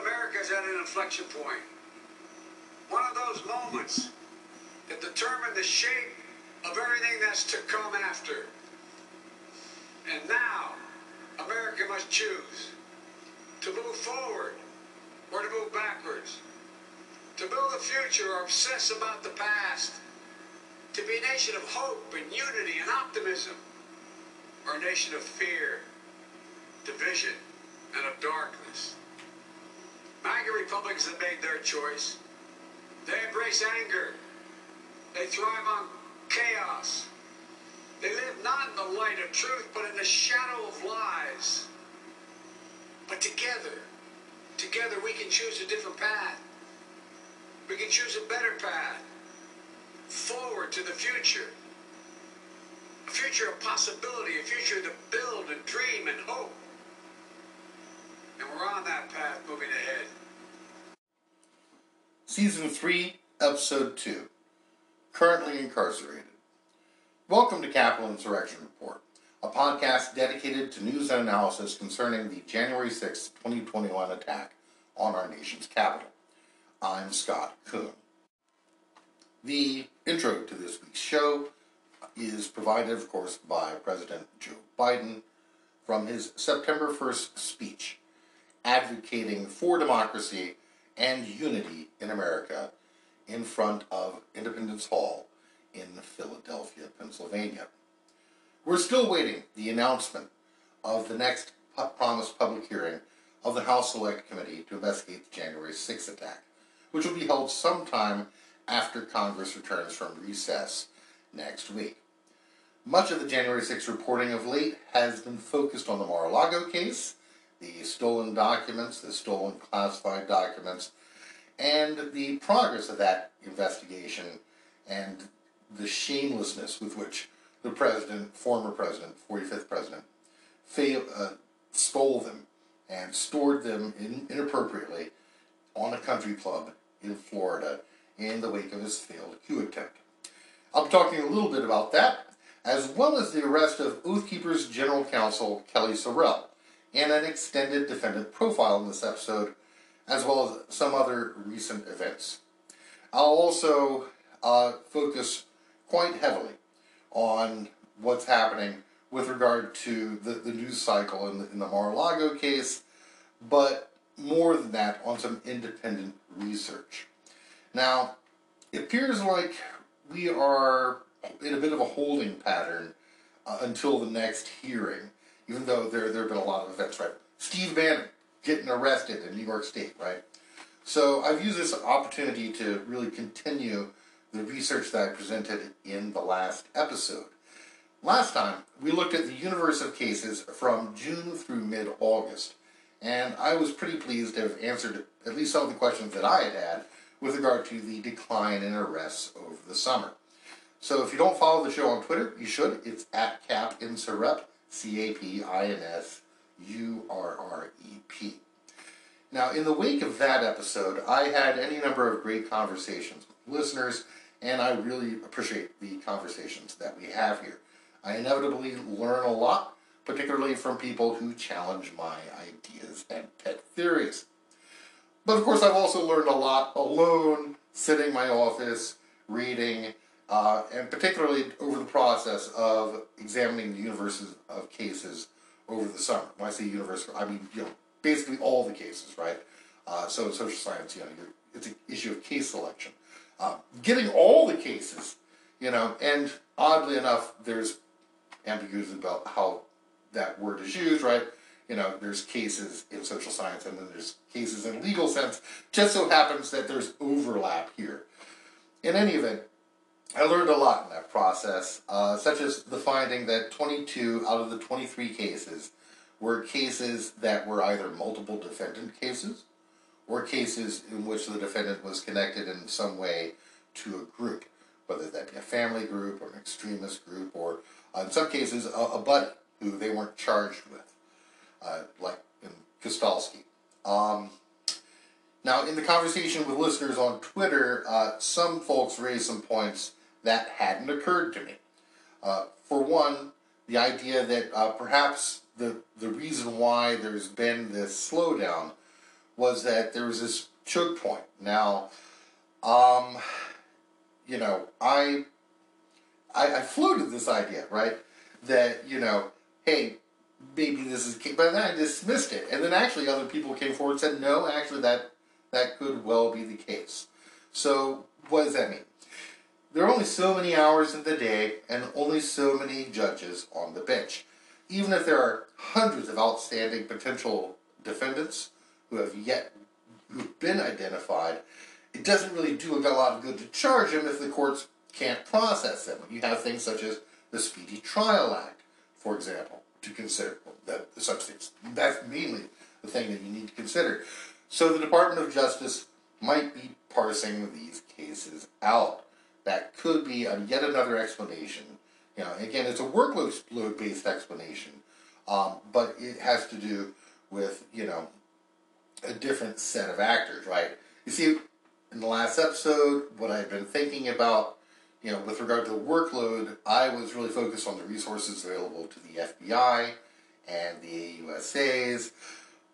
America is at an inflection point. One of those moments that determine the shape of everything that's to come after. And now, America must choose to move forward or to move backwards. To build a future or obsess about the past. To be a nation of hope and unity and optimism. Or a nation of fear, division, and of darkness. MAGA Republicans have made their choice. They embrace anger. They thrive on chaos. They live not in the light of truth, but in the shadow of lies. But together, together we can choose a different path. We can choose a better path. Forward to the future. A future of possibility, a future to build and dream and hope. And we're on that path moving ahead. Season 3, Episode 2 Currently Incarcerated. Welcome to Capitol Insurrection Report, a podcast dedicated to news and analysis concerning the January 6, 2021 attack on our nation's capital. I'm Scott Kuhn. The intro to this week's show is provided, of course, by President Joe Biden from his September 1st speech advocating for democracy and unity in America in front of Independence Hall in Philadelphia, Pennsylvania. We're still waiting the announcement of the next promised public hearing of the House Select Committee to investigate the January 6th attack, which will be held sometime after Congress returns from recess next week. Much of the January 6th reporting of late has been focused on the Mar-a-Lago case the stolen documents, the stolen classified documents, and the progress of that investigation and the shamelessness with which the president, former president, 45th president, fail, uh, stole them and stored them in, inappropriately on a country club in Florida in the wake of his failed coup attempt. I'll be talking a little bit about that, as well as the arrest of Oath Keepers General Counsel Kelly SoRelle, and an extended defendant profile in this episode, as well as some other recent events. I'll also uh, focus quite heavily on what's happening with regard to the, the news cycle in the, in the Mar-a-Lago case, but more than that, on some independent research. Now, it appears like we are in a bit of a holding pattern uh, until the next hearing even though there there have been a lot of events, right? Steve Bannon getting arrested in New York State, right? So I've used this opportunity to really continue the research that I presented in the last episode. Last time, we looked at the universe of cases from June through mid August, and I was pretty pleased to have answered at least some of the questions that I had had with regard to the decline in arrests over the summer. So if you don't follow the show on Twitter, you should. It's at CapInsurrep. C A P I N S U R R E P. Now, in the wake of that episode, I had any number of great conversations with listeners, and I really appreciate the conversations that we have here. I inevitably learn a lot, particularly from people who challenge my ideas and pet theories. But of course, I've also learned a lot alone, sitting in my office, reading, uh, and particularly over the process of examining the universes of cases over the summer. When I say universe, I mean you know basically all the cases, right? Uh, so in social science, you know, it's an issue of case selection. Uh, getting all the cases, you know, and oddly enough, there's ambiguity about how that word is used, right? You know, there's cases in social science and then there's cases in legal sense. Just so happens that there's overlap here. In any event, I learned a lot in that process, uh, such as the finding that 22 out of the 23 cases were cases that were either multiple defendant cases or cases in which the defendant was connected in some way to a group, whether that be a family group or an extremist group or, uh, in some cases, a, a, buddy who they weren't charged with, uh, like in Kostalski. Um, now, in the conversation with listeners on Twitter, uh, some folks raised some points that hadn't occurred to me. Uh, for one, the idea that uh, perhaps the, the reason why there's been this slowdown was that there was this choke point. Now, um, you know, I, I, I floated this idea, right? That, you know, hey, maybe this is, but then I dismissed it. And then actually other people came forward and said, no, actually that, that could well be the case. So what does that mean? There are only so many hours in the day and only so many judges on the bench. Even if there are hundreds of outstanding potential defendants who have yet who've been identified, it doesn't really do a lot of good to charge them if the courts can't process them. You have things such as the Speedy Trial Act, for example, to consider. That such things. That's mainly the thing that you need to consider. So the Department of Justice might be parsing these cases out. That could be a, yet another explanation. You know, again, it's a workload based explanation, um, but it has to do with you know a different set of actors, right? You see, in the last episode, what I've been thinking about, you know, with regard to the workload, I was really focused on the resources available to the FBI and the AUSAs,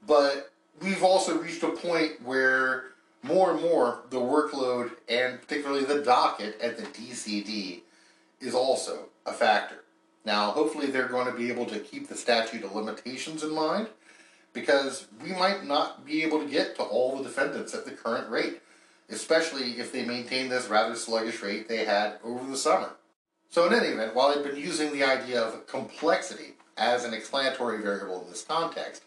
but we've also reached a point where more and more the workload and particularly the docket at the DCD is also a factor. Now, hopefully, they're going to be able to keep the statute of limitations in mind because we might not be able to get to all the defendants at the current rate, especially if they maintain this rather sluggish rate they had over the summer. So, in any event, while I've been using the idea of complexity as an explanatory variable in this context,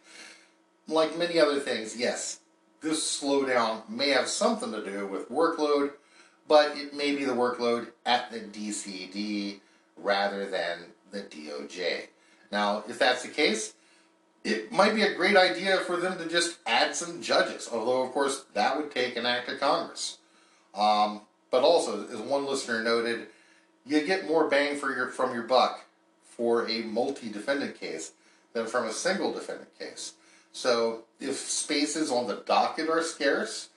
like many other things, yes, this slowdown may have something to do with workload, but it may be the workload at the DCD rather than the DOJ. Now, if that's the case, it might be a great idea for them to just add some judges, although, of course, that would take an act of Congress. Um, but also, as one listener noted, you get more bang for your, from your buck for a multi defendant case than from a single defendant case. So if spaces on the docket are scarce,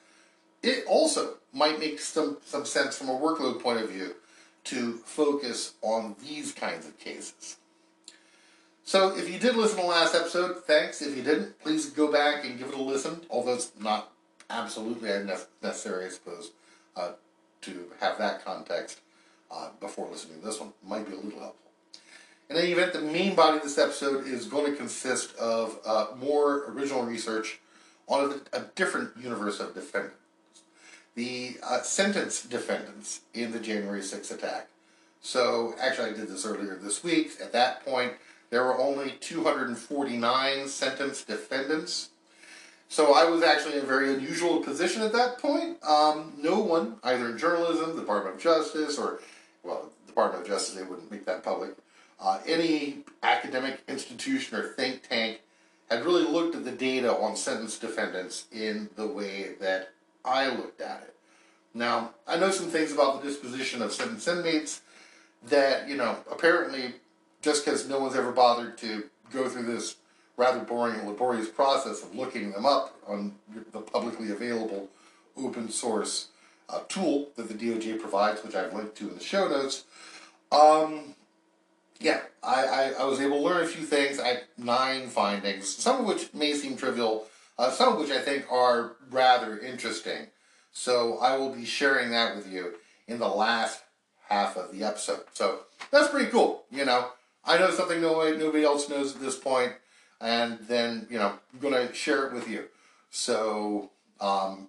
it also might make some, some sense from a workload point of view to focus on these kinds of cases. So if you did listen to the last episode, thanks. If you didn't, please go back and give it a listen, although it's not absolutely necessary, I suppose, uh, to have that context uh, before listening to this one. Might be a little helpful. In any event, the main body of this episode is going to consist of uh, more original research on a, a, different universe of defendants. The uh, sentenced defendants in the January 6th attack. So, actually, I did this earlier this week. At that point, there were only 249 sentenced defendants. So I was actually in a very unusual position at that point. Um, no one, either in journalism, the Department of Justice, or, well, the Department of Justice, they wouldn't make that public, uh, any academic institution or think tank had really looked at the data on sentenced defendants in the way that I looked at it. Now, I know some things about the disposition of sentenced inmates that, you know, apparently just because no one's ever bothered to go through this rather boring and laborious process of looking them up on the publicly available open source uh, tool that the DOJ provides, which I've linked to in the show notes, um, yeah, I, I, I, was able to learn a few things. I nine findings, some of which may seem trivial, uh, some of which I think are rather interesting. So I will be sharing that with you in the last half of the episode. So that's pretty cool. You know, I know something nobody, nobody else knows at this point, and then, you know, I'm going to share it with you. So, um,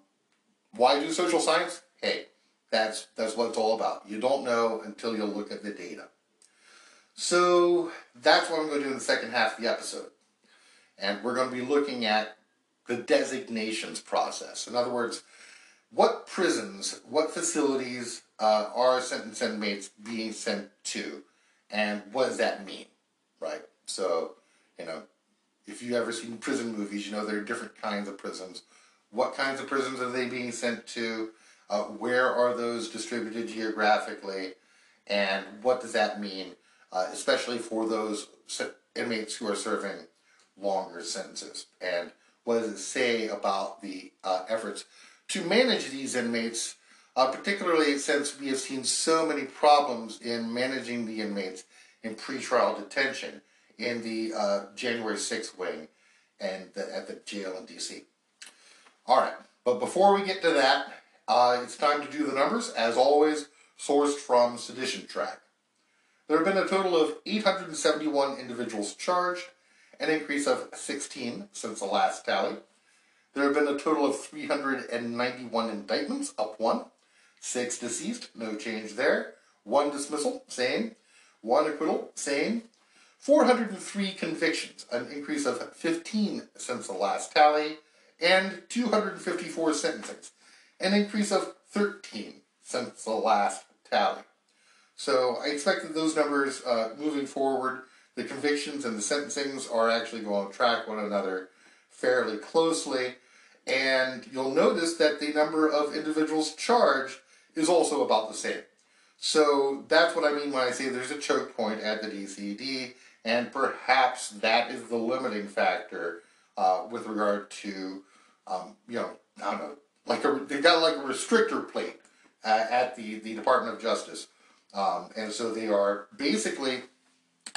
why do social science? Hey, that's, that's what it's all about. You don't know until you look at the data. So that's what I'm going to do in the second half of the episode. And we're going to be looking at the designations process. In other words, what prisons, what facilities uh, are sentence inmates being sent to, and what does that mean, right? So, you know, if you've ever seen prison movies, you know there are different kinds of prisons. What kinds of prisons are they being sent to? Uh, where are those distributed geographically? And what does that mean uh, especially for those inmates who are serving longer sentences. And what does it say about the uh, efforts to manage these inmates, uh, particularly since we have seen so many problems in managing the inmates in pretrial detention in the uh, January 6th wing and the, at the jail in D.C. All right, but before we get to that, uh, it's time to do the numbers, as always, sourced from Sedition Track. There have been a total of 871 individuals charged, an increase of 16 since the last tally. There have been a total of 391 indictments, up one. Six deceased, no change there. One dismissal, same. One acquittal, same. 403 convictions, an increase of 15 since the last tally. And 254 sentencings, an increase of 13 since the last tally. So I expect that those numbers uh, moving forward, the convictions and the sentencings are actually going to track one another fairly closely. And you'll notice that the number of individuals charged is also about the same. So that's what I mean when I say there's a choke point at the DCD, and perhaps that is the limiting factor uh, with regard to, um, you know, I don't know, like a, they've got like a restrictor plate uh, at the, the Department of Justice. Um, and so they are basically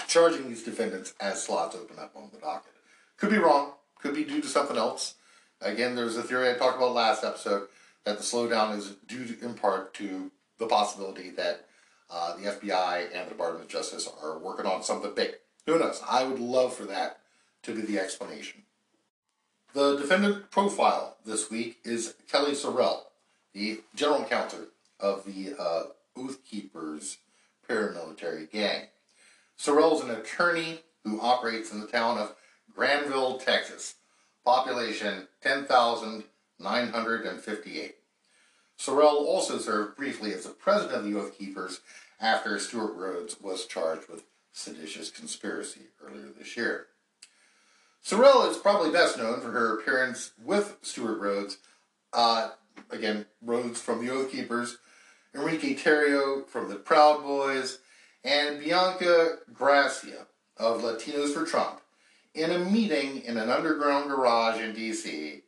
charging these defendants as slots open up on the docket. Could be wrong, could be due to something else. Again, there's a theory I talked about last episode that the slowdown is due to, in part to the possibility that uh, the FBI and the Department of Justice are working on something big. Who knows? I would love for that to be the explanation. The defendant profile this week is Kelly SoRelle, the general counsel of the uh, Oath Keepers paramilitary gang. SoRelle is an attorney who operates in the town of Granbury, Texas. Population 10,958. SoRelle also served briefly as the president of the Oath Keepers after Stewart Rhodes was charged with seditious conspiracy earlier this year. SoRelle is probably best known for her appearance with Stewart Rhodes, uh, again, Rhodes from the Oath Keepers, Enrique Tarrio from the Proud Boys, and Bianca Gracia of Latinos for Trump in a meeting in an underground garage in D.C.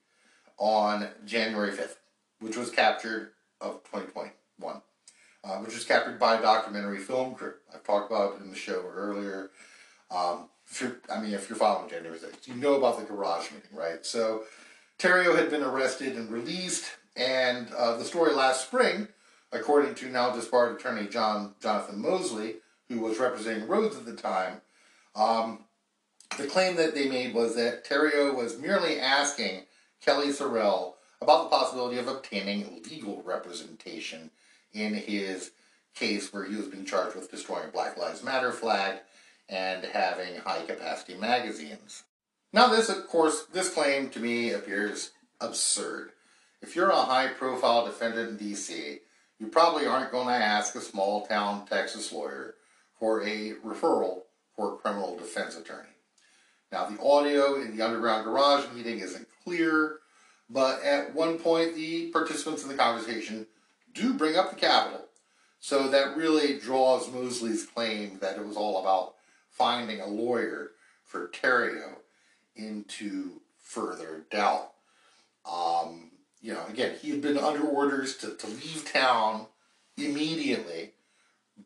on January 5th, which was captured of 2021, uh, which was captured by a documentary film crew. I've talked about it in the show earlier. Um, I mean, if you're following January 6th, you know about the garage meeting, right? So, Tarrio had been arrested and released, and uh, the story last spring, according to now disbarred attorney John Jonathan Moseley, who was representing Rhodes at the time, um, the claim that they made was that Tarrio was merely asking Kelly SoRelle about the possibility of obtaining legal representation in his case where he was being charged with destroying Black Lives Matter flag and having high capacity magazines. Now, this, of course, this claim to me appears absurd. If you're a high profile defendant in DC, you probably aren't going to ask a small town Texas lawyer for a referral for a criminal defense attorney. Now, the audio in the underground garage meeting isn't clear, but at one point, the participants in the conversation do bring up the Capitol. So that really draws Moseley's claim that it was all about finding a lawyer for Tarrio into further doubt. Um, you know, again, he had been under orders to, to leave town immediately,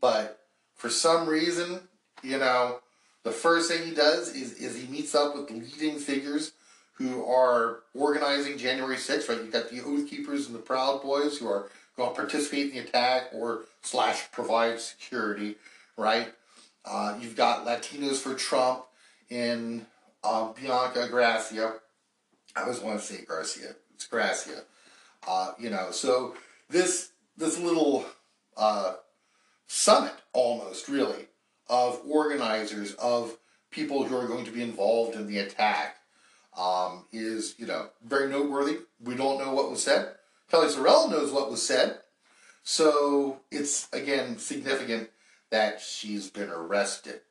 but for some reason, you know, the first thing he does is, is he meets up with leading figures who are organizing January 6th, right? You've got the Oath Keepers and the Proud Boys who are going to participate in the attack or slash provide security, right? Uh, you've got Latinos for Trump in uh, Bianca Gracia. I always want to say Garcia. It's Gracia. Uh, you know, so this this little uh, summit almost really of organizers of people who are going to be involved in the attack um, is you know very noteworthy. We don't know what was said. Kelly SoRelle knows what was said, so it's again significant that she's been arrested.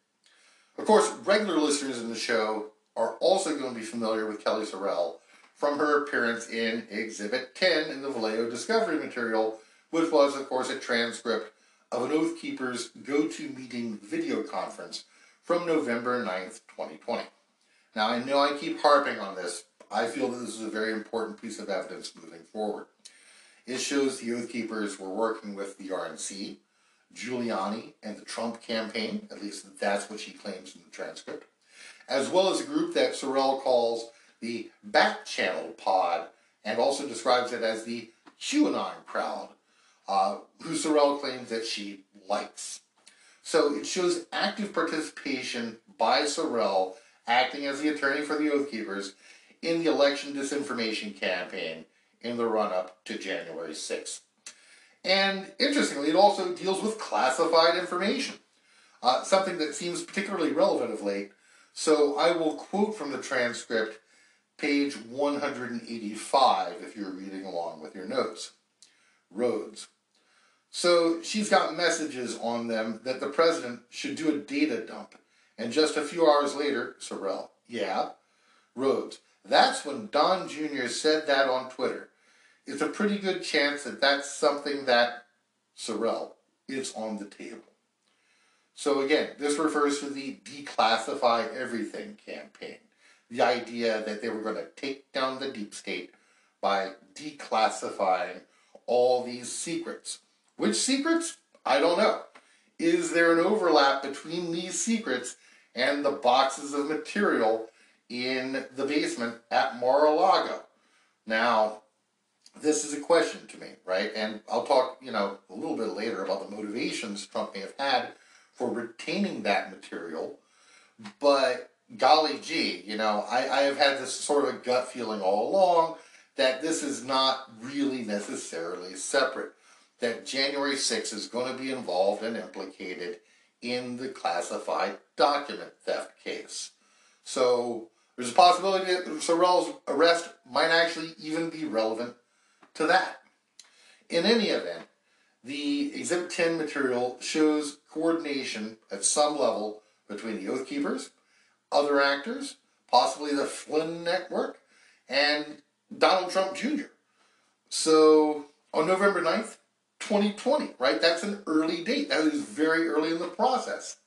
Of course, regular listeners in the show are also going to be familiar with Kelly SoRelle from her appearance in Exhibit 10 in the Vallejo Discovery material, which was, of course, a transcript of an Oath Keepers GoToMeeting video conference from November 9th, 2020. Now, I know I keep harping on this. I feel that this is a very important piece of evidence moving forward. It shows the Oath Keepers were working with the RNC, Giuliani, and the Trump campaign, at least that's what she claims in the transcript, as well as a group that SoRelle calls the Back Channel Pod and also describes it as the QAnon crowd, uh, who SoRelle claims that she likes. So it shows active participation by SoRelle, acting as the attorney for the Oath Keepers, in the election disinformation campaign in the run up to January 6th. And interestingly, it also deals with classified information, uh, something that seems particularly relevant of late. So I will quote from the transcript, page 185, if you're reading along with your notes. Rhodes. So she's got messages on them that the president should do a data dump. And just a few hours later, SoRelle, yeah, Rhodes. That's when Don Jr. said that on Twitter. It's a pretty good chance that that's something that SoRelle is on the table. So again, this refers to the declassify everything campaign. The idea that they were going to take down the deep state by declassifying all these secrets. Which secrets? I don't know. Is there an overlap between these secrets and the boxes of material in the basement at Mar-a-Lago? Now, this is a question to me, right? And I'll talk, you know, a little bit later about the motivations Trump may have had for retaining that material. But golly gee, you know, I, I have had this sort of gut feeling all along that this is not really necessarily separate. That January 6th is going to be involved and implicated in the classified document theft case. So there's a possibility that SoRelle's arrest might actually even be relevant to that. In any event, the Exhibit 10 material shows coordination at some level between the Oath Keepers, other actors, possibly the Flynn Network, and Donald Trump Jr. So on November 9th, 2020, right? That's an early date. That is very early in the process.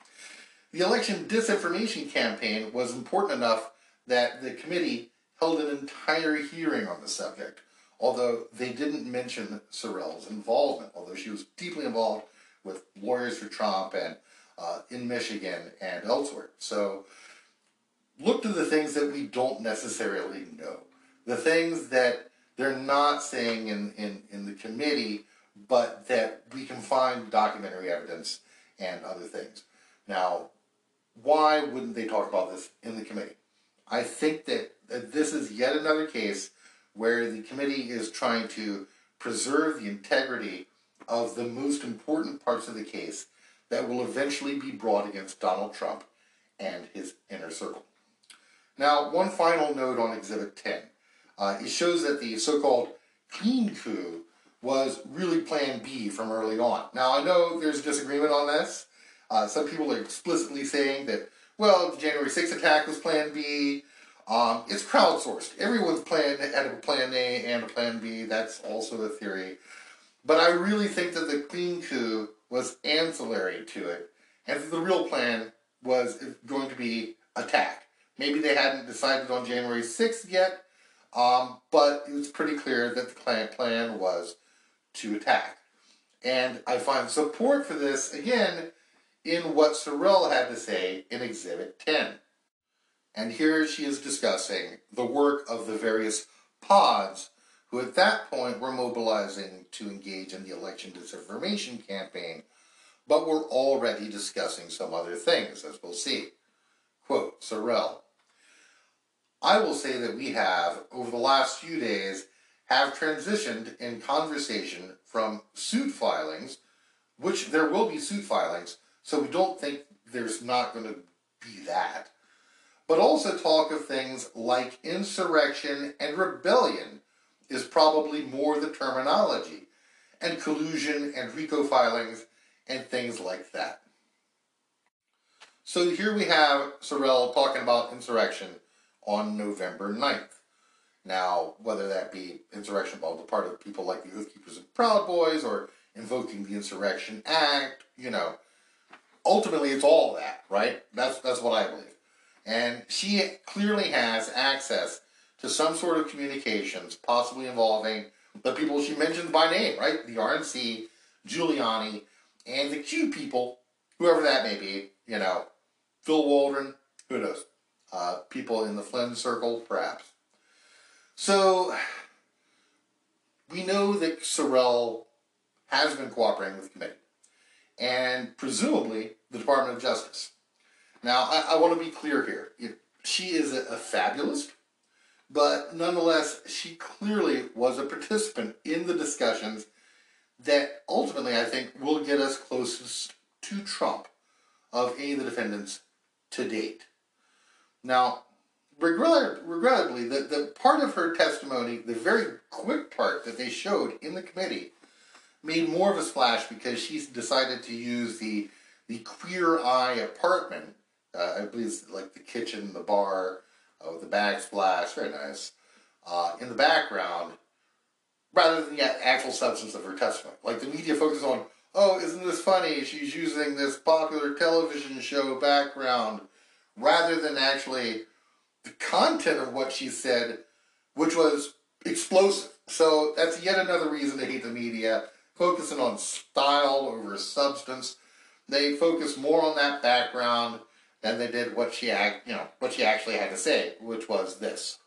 The election disinformation campaign was important enough that the committee held an entire hearing on the subject although they didn't mention SoRelle's involvement, although she was deeply involved with Lawyers for Trump and uh, in Michigan and elsewhere. So look to the things that we don't necessarily know, the things that they're not saying in, in, in the committee, but that we can find documentary evidence and other things. Now, why wouldn't they talk about this in the committee? I think that, that this is yet another case where the committee is trying to preserve the integrity of the most important parts of the case that will eventually be brought against Donald Trump and his inner circle. Now, one final note on Exhibit 10. Uh, it shows that the so called clean coup was really Plan B from early on. Now, I know there's disagreement on this. Uh, some people are explicitly saying that, well, the January 6th attack was Plan B. Um, it's crowdsourced. Everyone's plan had a plan A and a plan B. That's also a theory. But I really think that the clean coup was ancillary to it, and the real plan was going to be attack. Maybe they hadn't decided on January 6th yet, um, but it was pretty clear that the plan was to attack. And I find support for this, again, in what SoRelle had to say in Exhibit 10. And here she is discussing the work of the various pods who at that point were mobilizing to engage in the election disinformation campaign, but were already discussing some other things, as we'll see. Quote, SoRelle, I will say that we have, over the last few days, have transitioned in conversation from suit filings, which there will be suit filings, so we don't think there's not going to be that, but also talk of things like insurrection and rebellion is probably more the terminology, and collusion and RICO filings and things like that. So here we have SoRelle talking about insurrection on November 9th. Now, whether that be insurrection on the part of people like the Oath Keepers and Proud Boys or invoking the Insurrection Act, you know, ultimately it's all that, right? That's that's what I believe. And she clearly has access to some sort of communications, possibly involving the people she mentioned by name, right? The RNC, Giuliani, and the Q people, whoever that may be, you know, Phil Waldron, who knows? Uh, people in the Flynn circle, perhaps. So, we know that SoRelle has been cooperating with the committee, and presumably the Department of Justice. Now, I, I want to be clear here. She is a, a fabulist, but nonetheless, she clearly was a participant in the discussions that ultimately I think will get us closest to Trump of any of the defendants to date. Now, regrettably, the, the part of her testimony, the very quick part that they showed in the committee, made more of a splash because she decided to use the the queer eye apartment. Uh, I believe it's like the kitchen, the bar, uh, with the backsplash, very nice, uh, in the background, rather than the actual substance of her testimony. Like the media focuses on, oh, isn't this funny? She's using this popular television show background, rather than actually the content of what she said, which was explosive. So that's yet another reason to hate the media, focusing on style over substance. They focus more on that background than they did what she act, you know, what she actually had to say, which was this.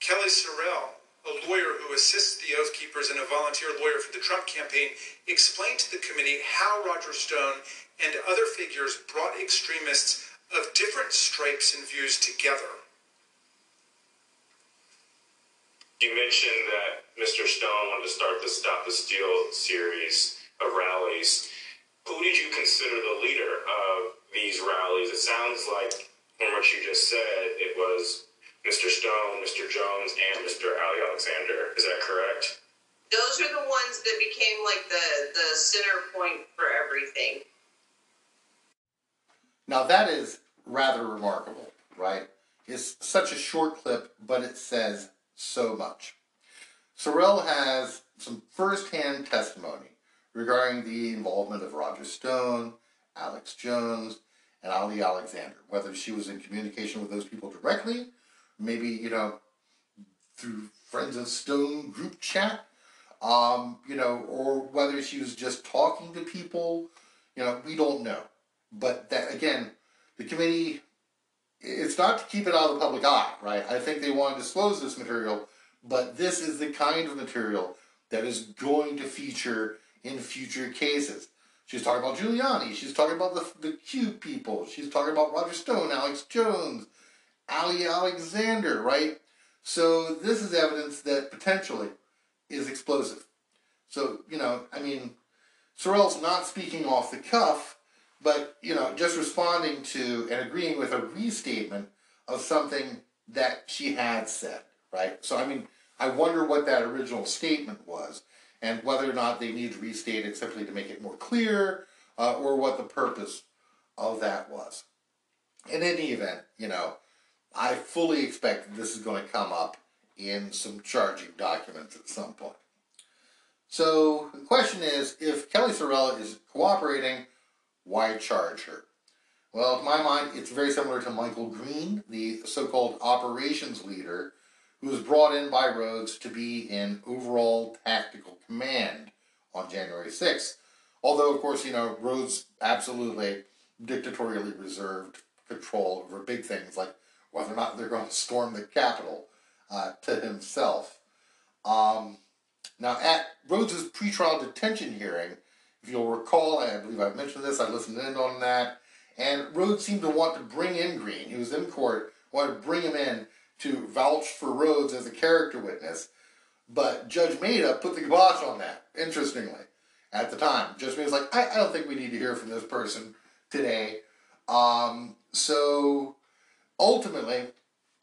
Kelly SoRelle, a lawyer who assists the Oath Keepers and a volunteer lawyer for the Trump campaign, explained to the committee how Roger Stone and other figures brought extremists of different stripes and views together. You mentioned that Mr. Stone wanted to start the Stop the Steal series of rallies. Who did you consider the leader of these rallies? It sounds like, from what you just said, it was Mr. Stone, Mr. Jones, and Mr. Ali Alexander. Is that correct? Those are the ones that became like the, the center point for everything. Now that is rather remarkable, right? It's such a short clip, but it says so much. SoRelle has some first-hand testimony regarding the involvement of Roger Stone, Alex Jones, and Ali Alexander. Whether she was in communication with those people directly, maybe, you know, through Friends of Stone group chat, um, you know, or whether she was just talking to people, you know, we don't know. But that, again, the committee, it's not to keep it out of the public eye, right? I think they want to disclose this material, but this is the kind of material that is going to feature in future cases. She's talking about Giuliani. She's talking about the, the Q people. She's talking about Roger Stone, Alex Jones, Ali Alexander, right? So this is evidence that potentially is explosive. So, you know, I mean, SoRelle's not speaking off the cuff, but, you know, just responding to and agreeing with a restatement of something that she had said, right? So, I mean, I wonder what that original statement was and whether or not they need to restate it simply to make it more clear uh, or what the purpose of that was. In any event, you know, I fully expect that this is going to come up in some charging documents at some point. So the question is, if Kelly SoRelle is cooperating, why charge her? Well, to my mind, it's very similar to Michael Greene, the so-called operations leader who was brought in by Rhodes to be in overall tactical command on January 6th. Although, of course, you know, Rhodes absolutely dictatorially reserved control over big things like whether or not they're going to storm the Capitol uh, to himself. Um, now, at Rhodes's pretrial detention hearing, if you'll recall, I believe I've mentioned this, I listened in on that, and Rhodes seemed to want to bring in Greene. He was in court, wanted to bring him in to vouch for Rhodes as a character witness. But Judge Mehta put the kibosh on that, interestingly, at the time. Judge was like, I, I don't think we need to hear from this person today. Um, so ultimately,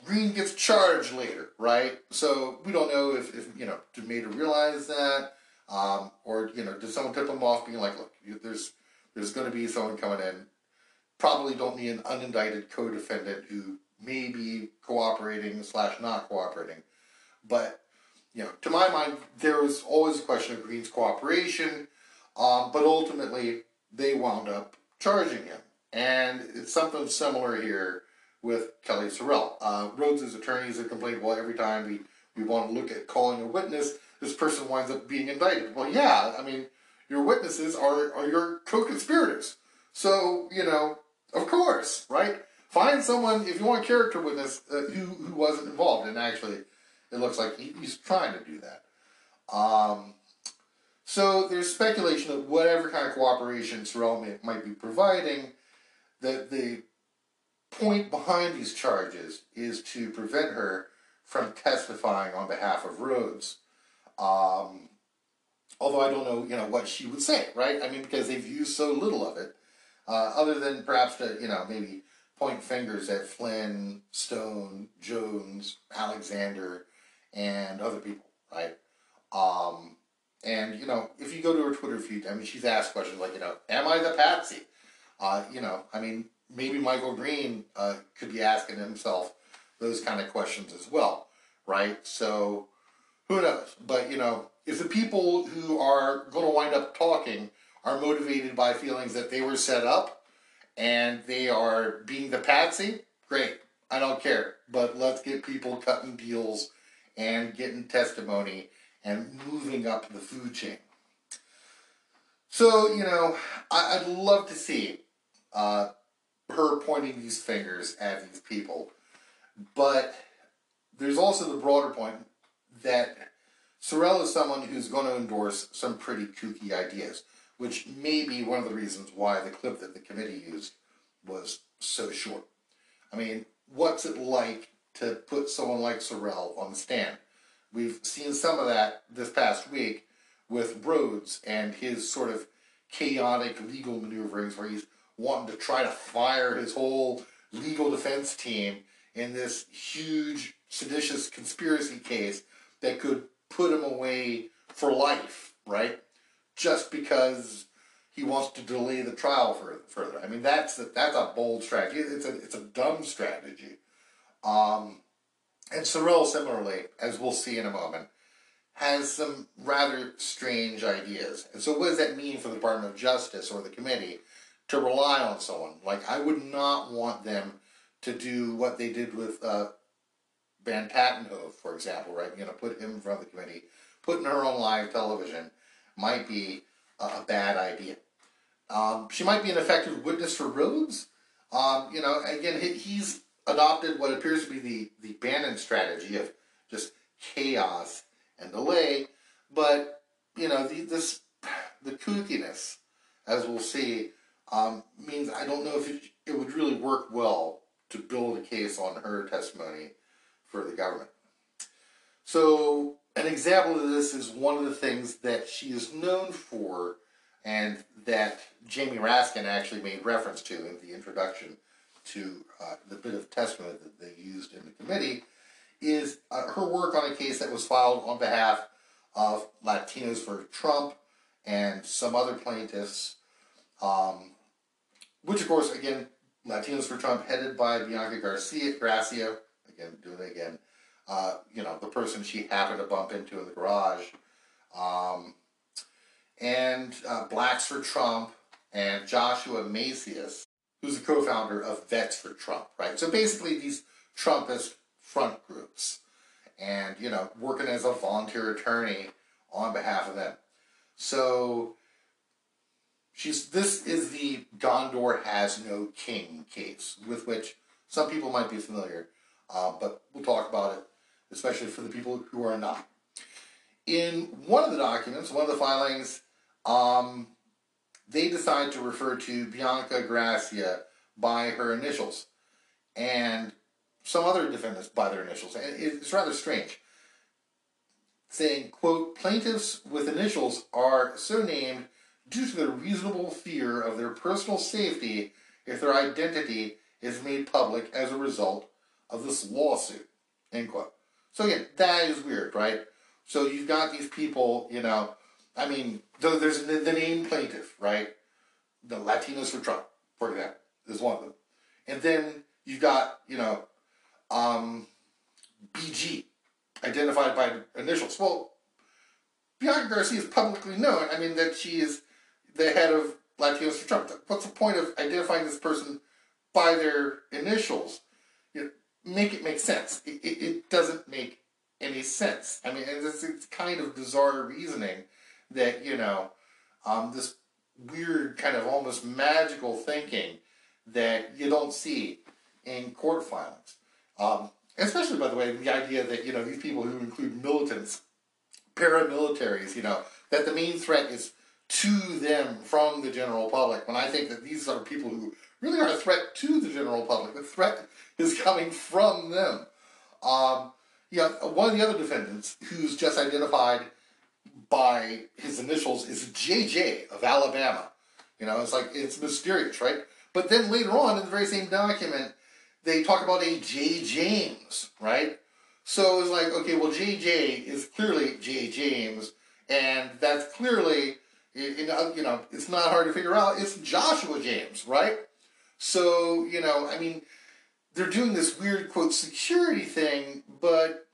Greene gets charged later, right? So we don't know if, if you know, did Mehta realize that? Um, or, you know, did someone tip them off being like, look, there's there's going to be someone coming in. Probably don't need an unindicted co-defendant who may be cooperating slash not cooperating. But, you know, to my mind, there was always a question of Greene's cooperation, um, but ultimately they wound up charging him. And it's something similar here with Kelly SoRelle. Uh, Rhodes' attorneys have complained, well, every time we, we want to look at calling a witness, this person winds up being indicted. Well, yeah, I mean, your witnesses are, are your co-conspirators. So, you know, of course, right? Find someone if you want a character witness uh, who who wasn't involved, and actually, it looks like he, he's trying to do that. Um, so there's speculation that whatever kind of cooperation SoRelle may, might be providing, that the point behind these charges is to prevent her from testifying on behalf of Rhodes. Um, although I don't know, you know, what she would say, right? I mean, because they've used so little of it, uh, other than perhaps to, you know, maybe point fingers at Flynn, Stone, Jones, Alexander, and other people, right? Um, and you know, if you go to her Twitter feed, I mean, she's asked questions like, you know, "Am I the patsy?" Uh, you know, I mean, maybe Michael Greene uh, could be asking himself those kind of questions as well, right? So, who knows? But you know, if the people who are going to wind up talking are motivated by feelings that they were set up and they are being the patsy, great. I don't care. But let's get people cutting deals and getting testimony and moving up the food chain. So, you know, I, would love to see uh, her pointing these fingers at these people. But there's also the broader point that SoRelle is someone who's going to endorse some pretty kooky ideas, which may be one of the reasons why the clip that the committee used was so short. I mean, what's it like to put someone like SoRelle on the stand? We've seen some of that this past week with Rhodes and his sort of chaotic legal maneuverings where he's wanting to try to fire his whole legal defense team in this huge seditious conspiracy case that could put him away for life, right? Just because he wants to delay the trial further. I mean, that's a, that's a bold strategy. It's a it's a dumb strategy. Um, and SoRelle, similarly, as we'll see in a moment, has some rather strange ideas. And so, what does that mean for the Department of Justice or the committee to rely on someone? Like, I would not want them to do what they did with uh, Van Tatenhove, for example, right? You know, put him in front of the committee, putting her on live television might be a bad idea. Um, she might be an effective witness for Rhodes. Um, you know, again, he's adopted what appears to be the, the Bannon strategy of just chaos and delay. But, you know, the, this, the kookiness, as we'll see, um, means I don't know if it, it would really work well to build a case on her testimony for the government. So, an example of this is one of the things that she is known for and that Jamie Raskin actually made reference to in the introduction to uh, the bit of testimony that they used in the committee is uh, her work on a case that was filed on behalf of Latinos for Trump and some other plaintiffs, um, which of course, again, Latinos for Trump, headed by Bianca Garcia, Gracia, again, doing it again, uh, you know, the person she happened to bump into in the garage, um, and uh, Blacks for Trump, and Joshua Macias, who's the co-founder of Vets for Trump, right? So basically these Trumpist front groups and, you know, working as a volunteer attorney on behalf of them. So she's this is the Gondor has no king case with which some people might be familiar, uh, but we'll talk about it, especially for the people who are not. In one of the documents, one of the filings, um, they decide to refer to Bianca Gracia by her initials, and some other defendants by their initials. And it's rather strange. Saying, quote, plaintiffs with initials are so named due to the reasonable fear of their personal safety if their identity is made public as a result of this lawsuit, end quote. So again, that is weird, right? So you've got these people, you know, I mean, there's the, name plaintiff, right? The Latinos for Trump, for example, is one of them. And then you've got, you know, um, BG, identified by initials. Well, Bianca Garcia is publicly known. I mean, that she is the head of Latinos for Trump. What's the point of identifying this person by their initials? Make it make sense. It, it, it doesn't make any sense. I mean, it's, it's kind of bizarre reasoning that, you know, um, this weird kind of almost magical thinking that you don't see in court filings. Um, especially by the way, the idea that you know these people who include militants, paramilitaries, you know, that the main threat is to them from the general public. When I think that these are people who really are a threat to the general public, the threat is coming from them. Um, yeah, one of the other defendants who's just identified by his initials is JJ of Alabama. You know, it's like it's mysterious, right? But then later on in the very same document, they talk about a J. James, right? So it's like, okay, well, JJ is clearly J. James, and that's clearly, you know, it's not hard to figure out. It's Joshua James, right? So, you know, I mean, they're doing this weird, quote, security thing, but,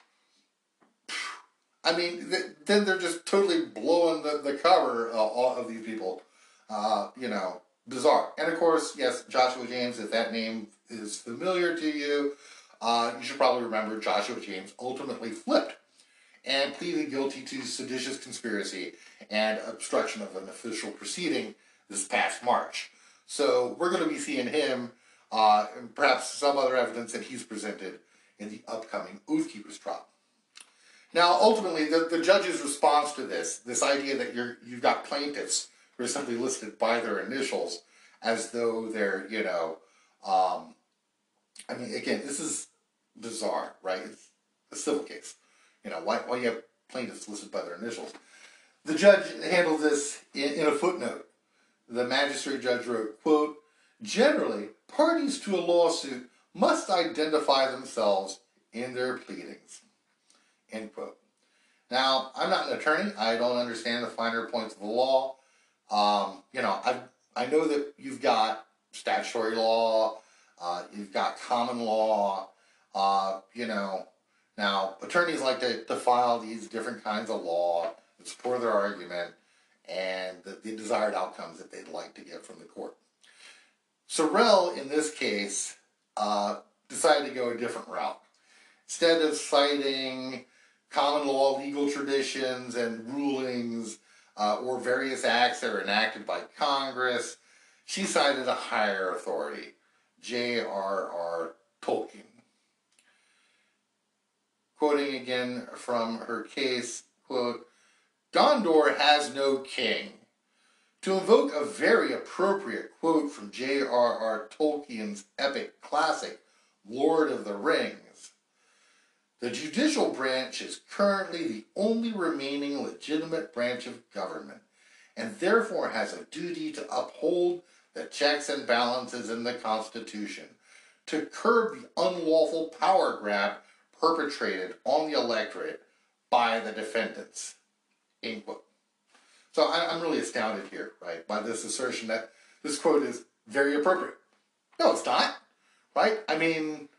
I mean, th- then they're just totally blowing the, the cover uh, of these people. Uh, you know, bizarre. And of course, yes, Joshua James, if that name is familiar to you, uh, you should probably remember Joshua James ultimately flipped and pleaded guilty to seditious conspiracy and obstruction of an official proceeding this past March. So we're going to be seeing him, uh, and perhaps some other evidence that he's presented in the upcoming Oathkeeper's trial. Now, ultimately, the, the judge's response to this, this idea that you're, you've got plaintiffs who are simply listed by their initials as though they're, you know, um, I mean, again, this is bizarre, right? It's a civil case. You know, why, why you have plaintiffs listed by their initials? The judge handled this in, in a footnote. The magistrate judge wrote, quote, Generally, parties to a lawsuit must identify themselves in their pleadings. End quote. Now, I'm not an attorney. I don't understand the finer points of the law. Um, you know, I I know that you've got statutory law, uh, you've got common law. Uh, you know, now attorneys like to, to file these different kinds of law in support their argument and the, the desired outcomes that they'd like to get from the court. SoRelle, in this case, uh, decided to go a different route. Instead of citing common law legal traditions and rulings uh, or various acts that are enacted by Congress. She cited a higher authority, J.R.R. Tolkien. Quoting again from her case, quote, Gondor has no king. To invoke a very appropriate quote from J.R.R. Tolkien's epic classic, Lord of the Rings, the judicial branch is currently the only remaining legitimate branch of government and therefore has a duty to uphold the checks and balances in the Constitution, to curb the unlawful power grab perpetrated on the electorate by the defendants. So I, am really astounded here, right, by this assertion that this quote is very appropriate. No, it's not, right? I mean,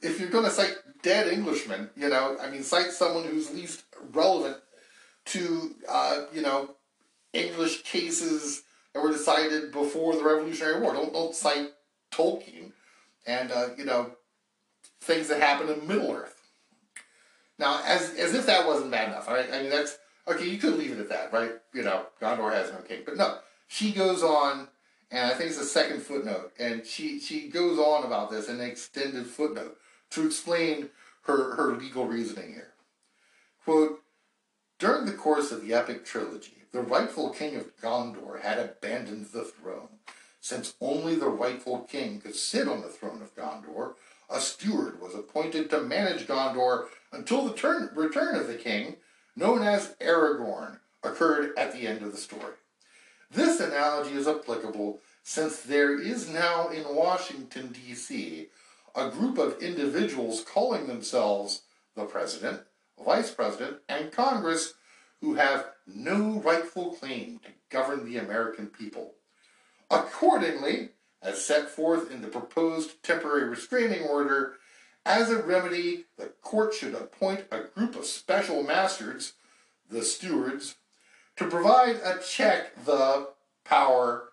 if you're going to cite dead Englishmen, you know, I mean, cite someone who's least relevant to, uh, you know, English cases that were decided before the Revolutionary War. Don't don't cite Tolkien and uh, you know things that happened in Middle Earth. Now, as as if that wasn't bad enough, all right? I mean, that's okay. You could leave it at that, right? You know, Gondor has no king, but no. She goes on, and I think it's the second footnote, and she she goes on about this in an extended footnote to explain her, her legal reasoning here. Quote, During the course of the epic trilogy, the rightful king of Gondor had abandoned the throne. Since only the rightful king could sit on the throne of Gondor, a steward was appointed to manage Gondor until the turn, return of the king, known as Aragorn, occurred at the end of the story. This analogy is applicable since there is now in Washington, D.C., a group of individuals calling themselves the President, Vice President, and Congress who have no rightful claim to govern the American people. Accordingly, as set forth in the proposed temporary restraining order, as a remedy, the court should appoint a group of special masters, the stewards, to provide a check the power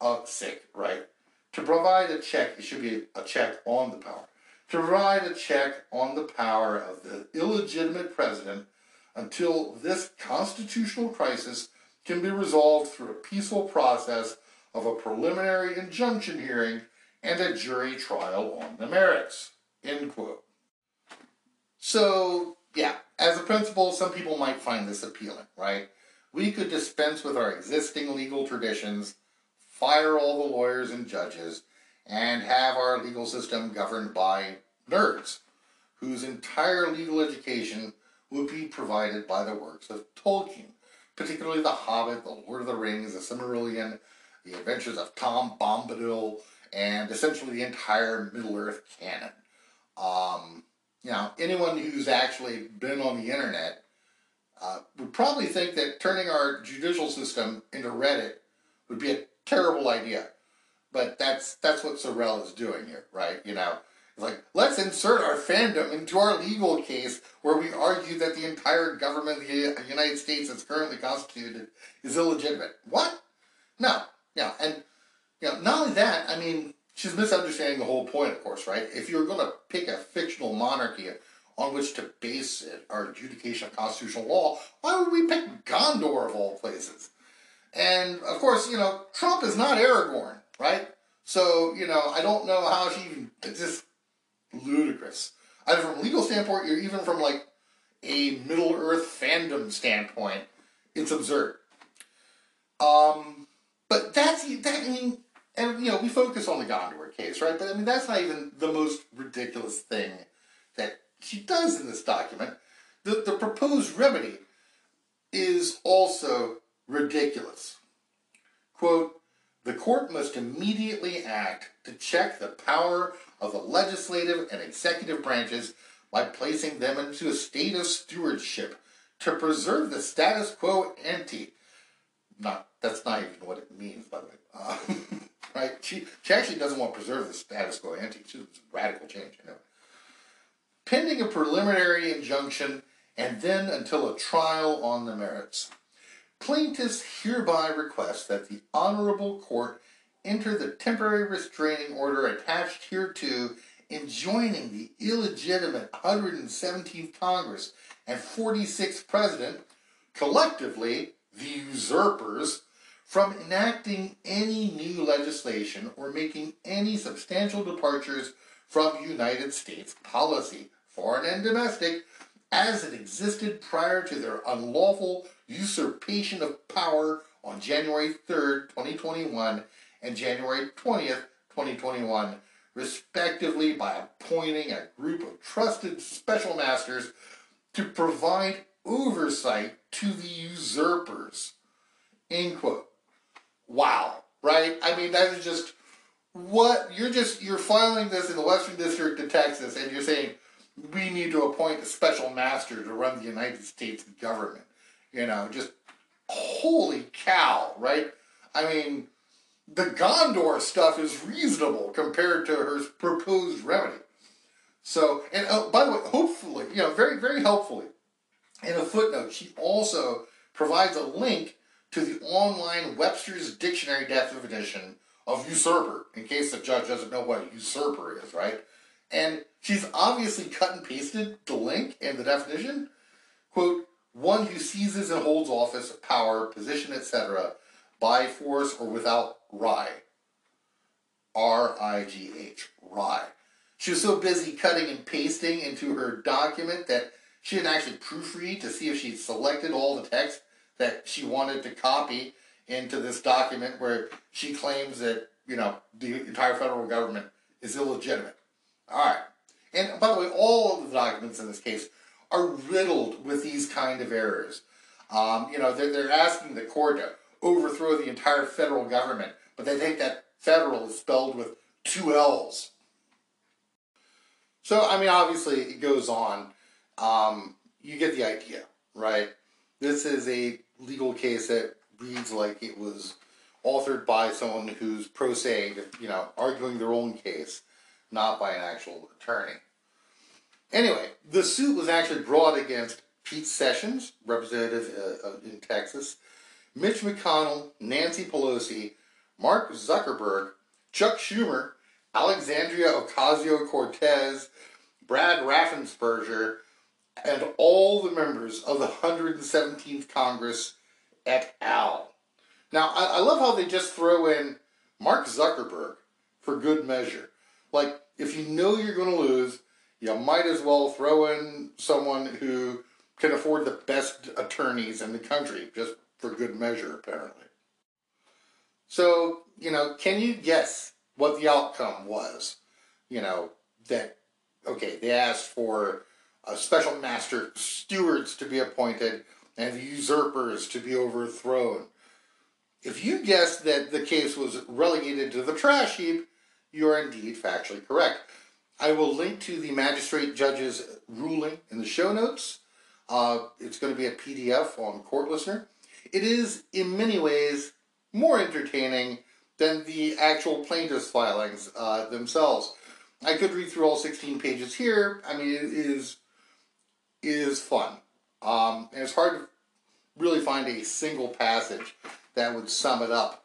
of sic, right? To provide a check, it should be a check on the power. To provide a check on the power of the illegitimate president until this constitutional crisis can be resolved through a peaceful process of a preliminary injunction hearing and a jury trial on the merits. End quote. So, yeah, as a principle, some people might find this appealing, right? We could dispense with our existing legal traditions, fire all the lawyers and judges, and have our legal system governed by nerds whose entire legal education would be provided by the works of Tolkien, particularly The Hobbit, The Lord of the Rings, The Silmarillion, The Adventures of Tom Bombadil, and essentially the entire Middle Earth canon. Um, anyone who's actually been on the internet uh, would probably think that turning our judicial system into Reddit would be a terrible idea. But that's that's what SoRelle is doing here, right? You know, it's like let's insert our fandom into our legal case where we argue that the entire government of the United States as currently constituted is illegitimate. What? No, yeah, and you know, not only that, I mean, she's misunderstanding the whole point, of course, right? If you're going to pick a fictional monarchy on which to base it, our adjudication of constitutional law, why would we pick Gondor of all places? And of course, you know, Trump is not Aragorn, right? So, you know, I don't know how she even, it's just ludicrous. Either from a legal standpoint or even from like a Middle Earth fandom standpoint, it's absurd. Um, but that's, that, I mean, and you know, we focus on the Gondor case, right? But I mean, that's not even the most ridiculous thing that she does in this document. The, the proposed remedy is also ridiculous. Quote, the court must immediately act to check the power of the legislative and executive branches by placing them into a state of stewardship to preserve the status quo ante. Not that's not even what it means, by the way. Uh, right? She she actually doesn't want to preserve the status quo ante. She's radical change, you know. Pending a preliminary injunction and then until a trial on the merits. Plaintiffs hereby request that the Honorable Court enter the temporary restraining order attached hereto enjoining the illegitimate 117th Congress and 46th President, collectively the usurpers, from enacting any new legislation or making any substantial departures from United States policy, foreign and domestic, as it existed prior to their unlawful usurpation of power on January 3rd, 2021 and January 20th, 2021, respectively, by appointing a group of trusted special masters to provide oversight to the usurpers. End quote. Wow, right? I mean, that is just what you're just you're filing this in the Western District of Texas, and you're saying we need to appoint a special master to run the United States government. You know, just holy cow, right? I mean, the Gondor stuff is reasonable compared to her proposed remedy. So, and uh, by the way, hopefully, you know, very, very helpfully, in a footnote, she also provides a link to the online Webster's Dictionary definition of usurper, in case the judge doesn't know what usurper is, right? And she's obviously cut and pasted the link and the definition. Quote, one who seizes and holds office, power, position, etc., by force or without righ. R I G H, righ. She was so busy cutting and pasting into her document that she didn't actually proofread to see if she'd selected all the text that she wanted to copy into this document where she claims that, you know, the entire federal government is illegitimate. All right. And by the way, all of the documents in this case are riddled with these kind of errors. Um, you know, they're, they're asking the court to overthrow the entire federal government, but they think that federal is spelled with two L's. So, I mean, obviously, it goes on. Um, you get the idea, right? This is a legal case that reads like it was authored by someone who's pro se, you know, arguing their own case, not by an actual attorney. Anyway, the suit was actually brought against Pete Sessions, representative uh, in Texas, Mitch McConnell, Nancy Pelosi, Mark Zuckerberg, Chuck Schumer, Alexandria Ocasio Cortez, Brad Raffensperger, and all the members of the 117th Congress et al. Now, I, I love how they just throw in Mark Zuckerberg for good measure. Like, if you know you're going to lose, you might as well throw in someone who can afford the best attorneys in the country, just for good measure, apparently. So, you know, can you guess what the outcome was? You know, that, okay, they asked for special master stewards to be appointed and usurpers to be overthrown. If you guessed that the case was relegated to the trash heap, you are indeed factually correct. I will link to the magistrate judge's ruling in the show notes. Uh, it's going to be a PDF on CourtListener. It is, in many ways, more entertaining than the actual plaintiff's filings uh, themselves. I could read through all 16 pages here. I mean, it is, is fun. Um, and it's hard to really find a single passage that would sum it up.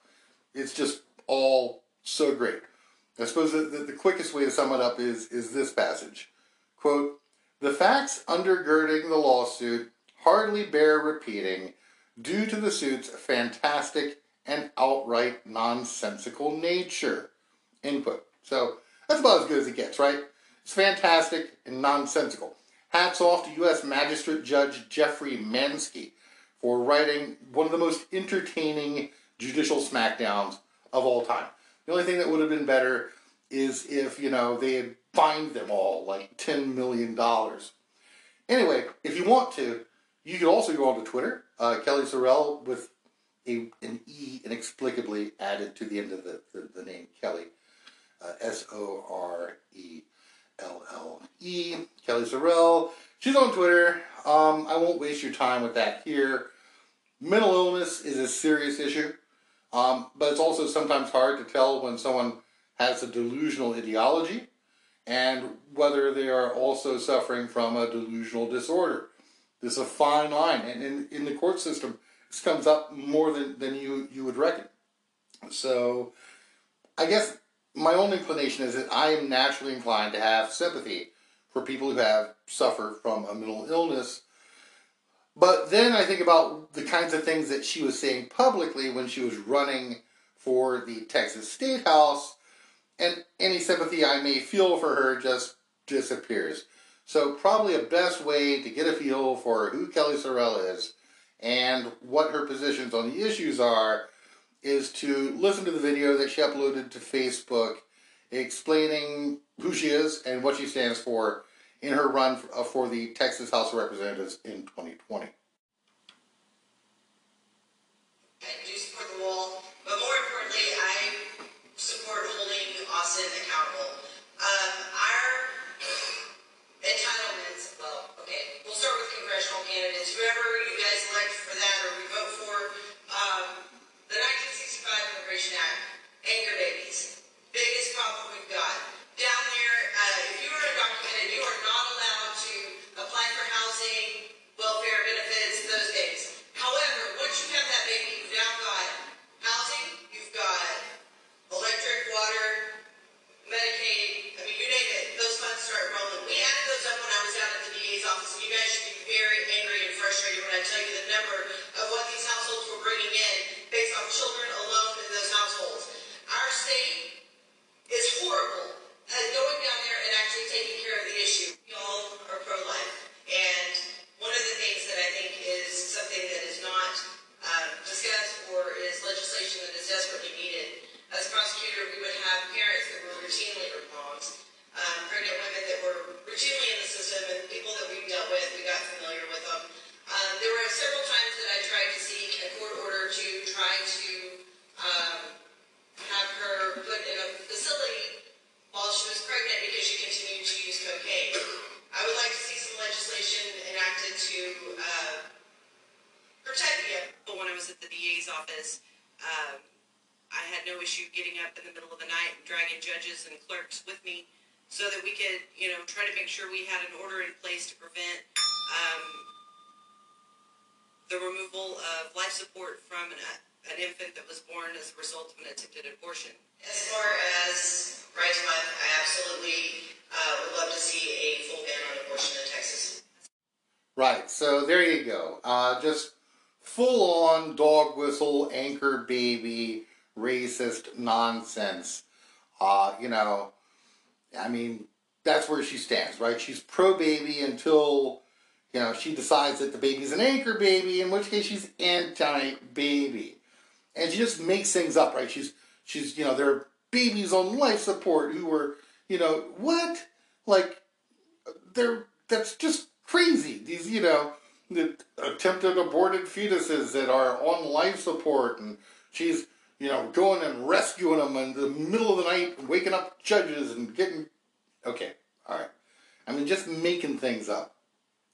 It's just all so great. I suppose the, the, the quickest way to sum it up is, is this passage. Quote, the facts undergirding the lawsuit hardly bear repeating due to the suit's fantastic and outright nonsensical nature. Input. So that's about as good as it gets, right? It's fantastic and nonsensical. Hats off to U.S. Magistrate Judge Jeffrey Manske for writing one of the most entertaining judicial smackdowns of all time. The only thing that would have been better is if, you know, they had fined them all like $10 million. Anyway, if you want to, you could also go on to Twitter, uh, Kelly SoRelle with a, an E inexplicably added to the end of the, the, the name Kelly. Uh, S O R E L L E. Kelly SoRelle. She's on Twitter. Um, I won't waste your time with that here. Mental illness is a serious issue, um, but it's also sometimes hard to tell when someone has a delusional ideology and whether they are also suffering from a delusional disorder. This is a fine line, and in, in the court system, this comes up more than, than you, you would reckon. So, I guess my own inclination is that I am naturally inclined to have sympathy for people who have suffered from a mental illness. But then I think about the kinds of things that she was saying publicly when she was running for the Texas State House, and any sympathy I may feel for her just disappears. So probably a best way to get a feel for who Kelly SoRelle is and what her positions on the issues are is to listen to the video that she uploaded to Facebook explaining who she is and what she stands for in her run uh, for the Texas House of Representatives in 2020. sure abortion. As far as right to life, I absolutely uh, would love to see a full ban on abortion in Texas. Right, so there you go. Uh, just full on dog whistle, anchor baby, racist nonsense. Uh, you know, I mean, that's where she stands, right? She's pro baby until you know she decides that the baby's an anchor baby, in which case she's anti baby, and she just makes things up, right? She's she's you know there are babies on life support who were you know what like they're that's just crazy. These you know the attempted aborted fetuses that are on life support, and she's you know going and rescuing them in the middle of the night, waking up judges and getting Okay, all right. I mean, just making things up.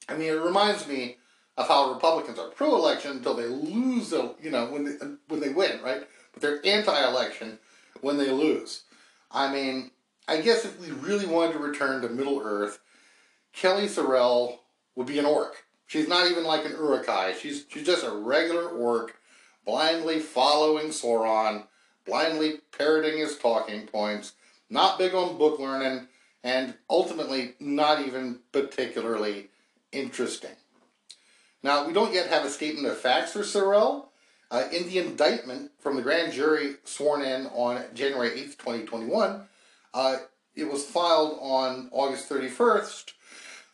I mean, it reminds me of how Republicans are pro-election until they lose, the, you know, when they, when they win, right? They're anti-election when they lose. I mean, I guess if we really wanted to return to Middle Earth, Kelly SoRelle would be an orc. She's not even like an Uruk-hai. She's she's just a regular orc, blindly following Sauron, blindly parroting his talking points, not big on book learning, and ultimately not even particularly interesting. Now, we don't yet have a statement of facts for SoRelle. Uh, in the indictment from the grand jury sworn in on January 8th, 2021, uh, it was filed on August 31st.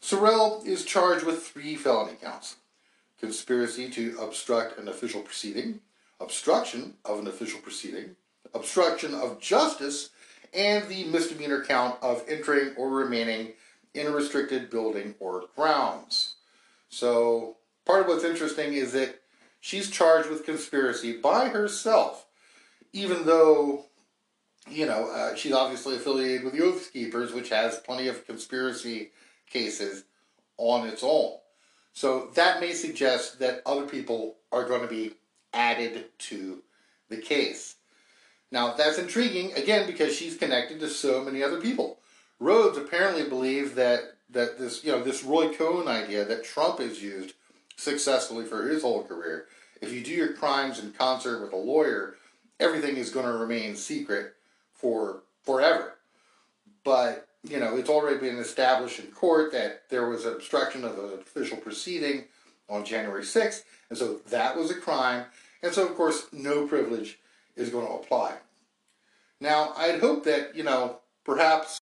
SoRelle is charged with three felony counts conspiracy to obstruct an official proceeding, obstruction of an official proceeding, obstruction of justice, and the misdemeanor count of entering or remaining in a restricted building or grounds. So, part of what's interesting is that she's charged with conspiracy by herself, even though, you know, uh, she's obviously affiliated with the Oath Keepers, which has plenty of conspiracy cases on its own. So, that may suggest that other people are going to be added to the case. Now, that's intriguing, again, because she's connected to so many other people. Rhodes apparently believed that, that this, you know, this Roy Cohn idea that Trump has used successfully for his whole career. If you do your crimes in concert with a lawyer, everything is going to remain secret for forever. But, you know, it's already been established in court that there was obstruction of an official proceeding on January 6th, and so that was a crime. And so, of course, no privilege is going to apply. Now, I'd hope that, you know, perhaps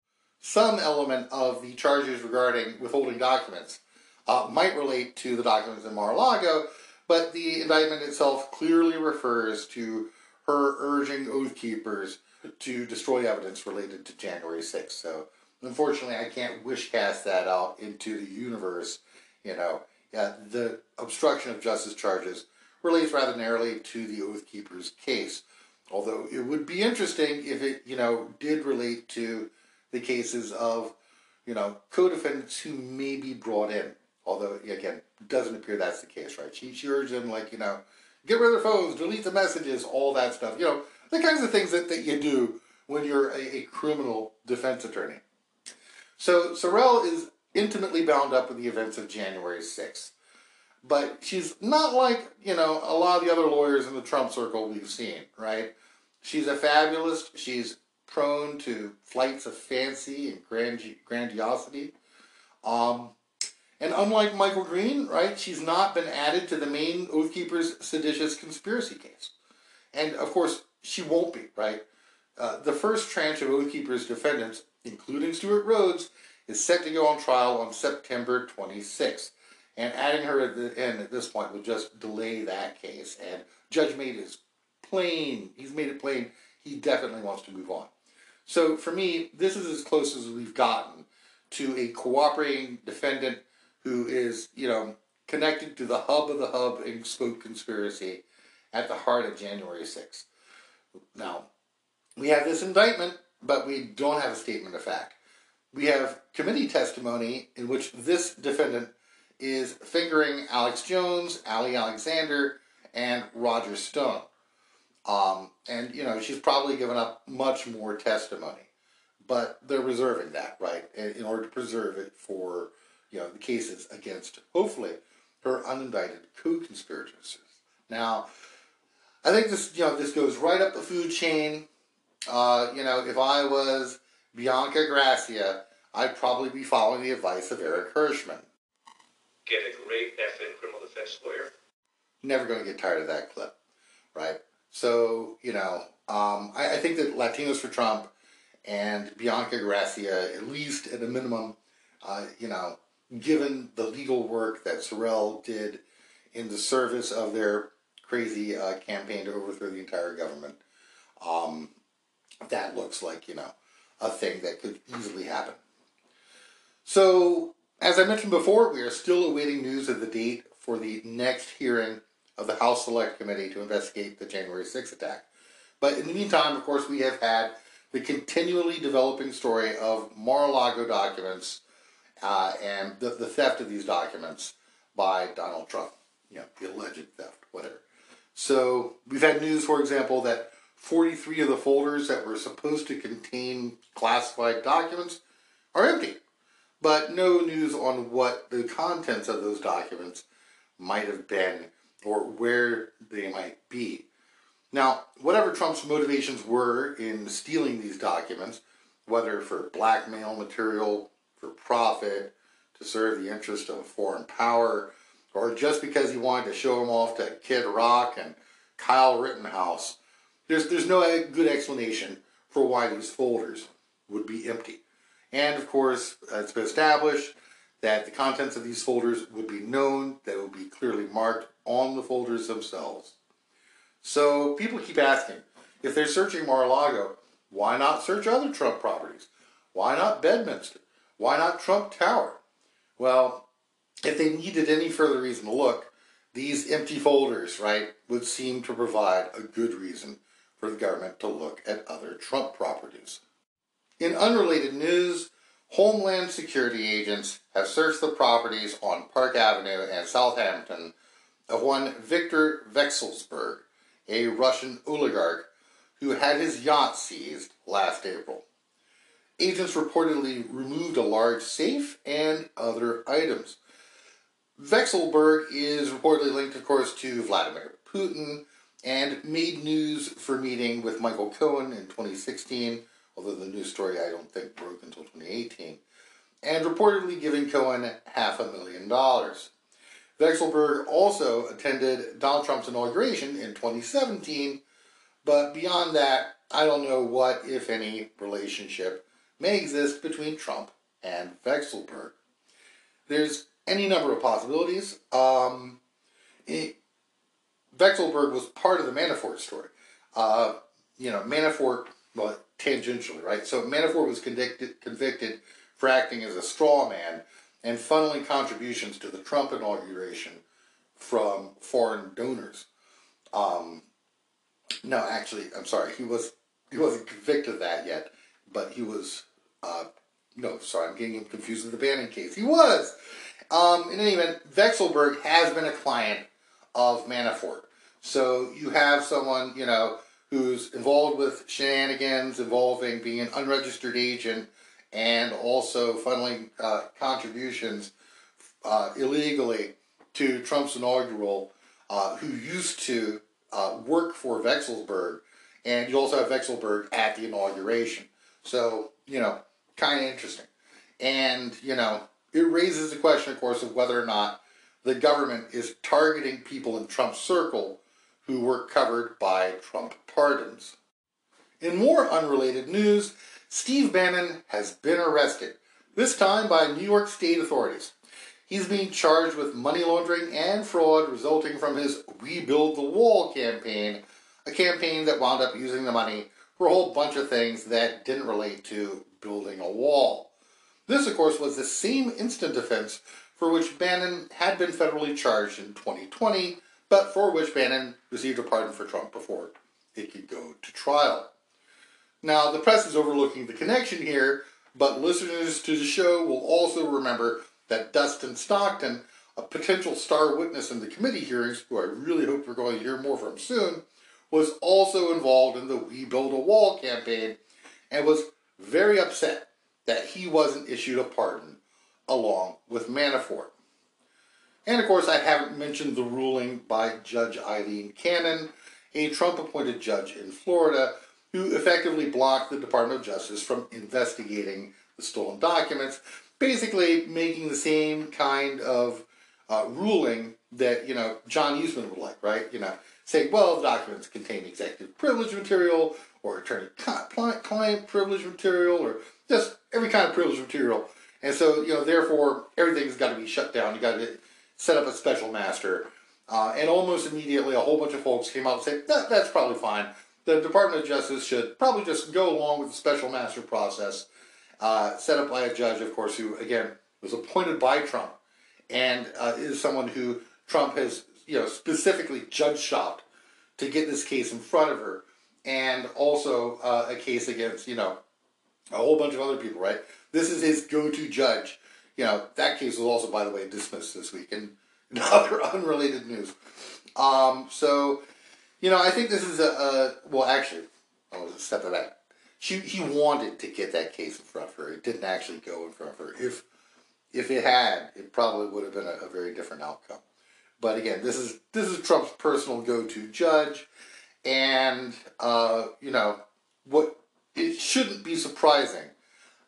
some element of the charges regarding withholding documents uh, might relate to the documents in Mar-a-Lago, but the indictment itself clearly refers to her urging Oath Keepers to destroy evidence related to January 6th. So, unfortunately, I can't wish cast that out into the universe. You know, yeah, the obstruction of justice charges relates rather narrowly to the Oath Keepers case. Although it would be interesting if it, you know, did relate to the cases of, you know, co-defendants who may be brought in. Although, again, doesn't appear that's the case, right? She, she urged them, like, you know, get rid of their phones, delete the messages, all that stuff. You know, the kinds of things that, that you do when you're a, a criminal defense attorney. So SoRelle is intimately bound up with the events of January 6th. But she's not like, you know, a lot of the other lawyers in the Trump circle we've seen, right? She's a fabulous. She's prone to flights of fancy and grandi- grandiosity. Um, and unlike Michael Greene, right, she's not been added to the main Oath Keepers seditious conspiracy case. And of course, she won't be, right? Uh, the first tranche of Oath Keepers defendants, including Stewart Rhodes, is set to go on trial on September 26th. And adding her at the end at this point would just delay that case. And Judge Mehta is plain. He's made it plain he definitely wants to move on. So for me, this is as close as we've gotten to a cooperating defendant who is, you know, connected to the hub of the hub in spoke conspiracy at the heart of January 6th. Now, we have this indictment, but we don't have a statement of fact. We have committee testimony in which this defendant is fingering Alex Jones, Ali Alexander, and Roger Stone. Um, and, you know, she's probably given up much more testimony. But they're reserving that, right, in order to preserve it for, you know, the cases against, hopefully, her unindicted co-conspirators. Now, I think this, you know, this goes right up the food chain. Uh, you know, if I was Bianca Gracia, I'd probably be following the advice of Eric Herschmann get a great effing criminal defense lawyer. Never going to get tired of that clip, right? So, you know, um, I, I, think that Latinos for Trump and Bianca Gracia, at least at a minimum, uh, you know, given the legal work that SoRelle did in the service of their crazy uh, campaign to overthrow the entire government, um, that looks like, you know, a thing that could easily happen. So, as I mentioned before, we are still awaiting news of the date for the next hearing of the House Select Committee to investigate the January 6th attack. But in the meantime, of course, we have had the continually developing story of Mar-a-Lago documents uh, and the, the theft of these documents by Donald Trump. You know, the alleged theft, whatever. So we've had news, for example, that 43 of the folders that were supposed to contain classified documents are empty, but no news on what the contents of those documents might have been or where they might be. Now, whatever Trump's motivations were in stealing these documents, whether for blackmail material, for profit, to serve the interest of a foreign power, or just because he wanted to show them off to Kid Rock and Kyle Rittenhouse, there's, there's no good explanation for why these folders would be empty. And of course, uh, it's been established that the contents of these folders would be known, that would be clearly marked on the folders themselves. So people keep asking, if they're searching Mar-a-Lago, why not search other Trump properties? Why not Bedminster? Why not Trump Tower? Well, if they needed any further reason to look, these empty folders, right, would seem to provide a good reason for the government to look at other Trump properties. In unrelated news, Homeland Security agents have searched the properties on Park Avenue and Southampton of one Victor Vekselberg, a Russian oligarch who had his yacht seized last April. Agents reportedly removed a large safe and other items. Vekselberg is reportedly linked, of course, to Vladimir Putin and made news for meeting with Michael Cohen in 2016, although the news story I don't think broke until 2018, and reportedly giving Cohen half a million dollars. Vekselberg also attended Donald Trump's inauguration in 2017, but beyond that, I don't know what, if any, relationship may exist between Trump and Vekselberg. There's any number of possibilities. Um, it, Vekselberg was part of the Manafort story. Uh, you know, Manafort, well, tangentially, right? So Manafort was convicted, convicted for acting as a straw man and funneling contributions to the Trump inauguration from foreign donors. Um, no, actually, I'm sorry, he was he wasn't convicted of that yet, but he was. Uh, no, sorry, I'm getting him confused with the Bannon case. He was. Um, in any event, Vekselberg has been a client of Manafort. So you have someone, you know, who's involved with shenanigans involving being an unregistered agent and also funneling uh, contributions uh, illegally to Trump's inaugural, uh, who used to uh, work for Vekselberg. and you also have Vekselberg at the inauguration. So, you know, kind of interesting. And, you know, it raises the question, of course, of whether or not the government is targeting people in Trump's circle who were covered by Trump pardons. In more unrelated news, Steve Bannon has been arrested, this time by New York State authorities. He's being charged with money laundering and fraud resulting from his We Build the Wall campaign, a campaign that wound up using the money for a whole bunch of things that didn't relate to building a wall. This, of course, was the same instant offense for which Bannon had been federally charged in 2020, but for which Bannon received a pardon for Trump before it could go to trial. Now, the press is overlooking the connection here, but listeners to the show will also remember that Dustin Stockton, a potential star witness in the committee hearings, who I really hope we're going to hear more from soon, was also involved in the We Build a Wall campaign and was very upset that he wasn't issued a pardon along with Manafort. And of course, I haven't mentioned the ruling by Judge Aileen Cannon, a Trump appointed judge in Florida, who effectively blocked the Department of Justice from investigating the stolen documents, basically making the same kind of uh, ruling that, you know, John Eastman would like, right? You know, saying, well, the documents contain executive privilege material, or attorney client, client privilege material or just every kind of privilege material. And so, you know, therefore, everything's got to be shut down. You got to set up a special master. Uh, and almost immediately, a whole bunch of folks came out and said, that, that's probably fine. The Department of Justice should probably just go along with the special master process, uh, set up by a judge, of course, who, again, was appointed by Trump and uh, is someone who Trump has, you know, specifically judge shopped to get this case in front of her, and also uh, a case against, you know, a whole bunch of other people, right? This is his go-to judge. You know, that case was also, by the way, dismissed this week in, in other unrelated news. Um, so, you know, I think this is a, a well, actually, I'll step of that. She he wanted to get that case in front of her. It didn't actually go in front of her. If if it had, it probably would have been a, a very different outcome. But again, this is this is Trump's personal go-to judge, and uh, you know what? It shouldn't be surprising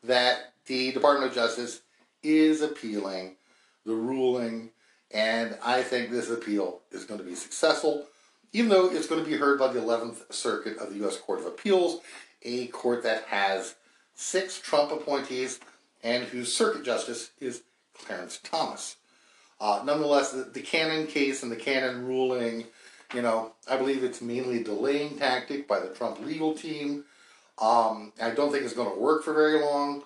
that the Department of Justice is appealing the ruling, and I think this appeal is going to be successful, even though it's going to be heard by the 11th Circuit of the U.S. Court of Appeals, a court that has six Trump appointees and whose circuit justice is Clarence Thomas. Uh, nonetheless, the, the Cannon case and the Cannon ruling, you know, I believe it's mainly delaying tactic by the Trump legal team. Um, I don't think it's going to work for very long.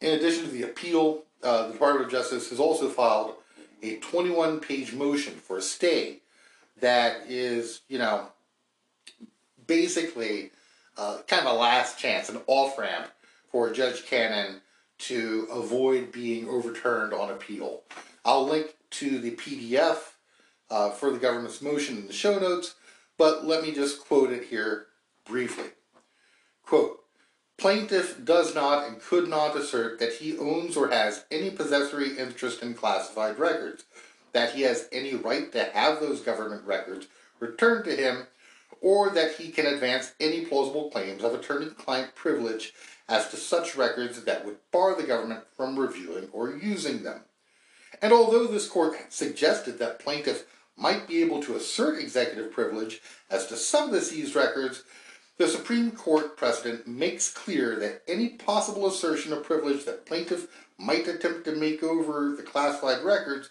In addition to the appeal, uh, the Department of Justice has also filed a 21 page motion for a stay that is, you know, basically uh, kind of a last chance, an off ramp for Judge Cannon to avoid being overturned on appeal. I'll link to the PDF uh, for the government's motion in the show notes, but let me just quote it here briefly. Quote, Plaintiff does not and could not assert that he owns or has any possessory interest in classified records, that he has any right to have those government records returned to him, or that he can advance any plausible claims of attorney-client privilege as to such records that would bar the government from reviewing or using them. And although this court suggested that plaintiffs might be able to assert executive privilege as to some of the seized records, the Supreme Court precedent makes clear that any possible assertion of privilege that plaintiff might attempt to make over the classified records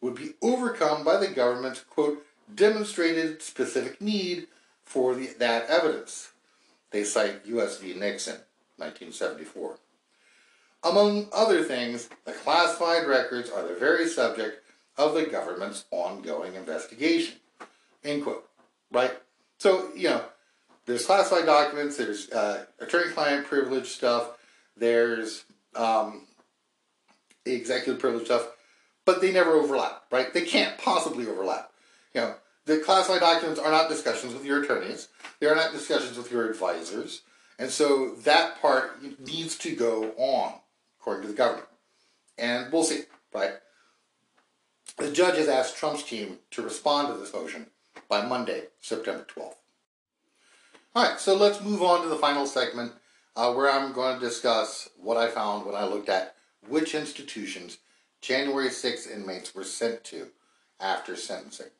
would be overcome by the government's, quote, demonstrated specific need for the, that evidence. They cite U.S. v. Nixon, 1974. Among other things, the classified records are the very subject of the government's ongoing investigation. End quote. Right? So, you know, there's classified documents, there's uh, attorney-client privilege stuff, there's um, executive privilege stuff, but they never overlap, right? They can't possibly overlap. You know, the classified documents are not discussions with your attorneys. They are not discussions with your advisors. And so that part needs to go on according to the government. And we'll see, right? The judge has asked Trump's team to respond to this motion by Monday, September 12th. All right, so let's move on to the final segment uh, where I'm going to discuss what I found when I looked at which institutions January 6 inmates were sent to after sentencing.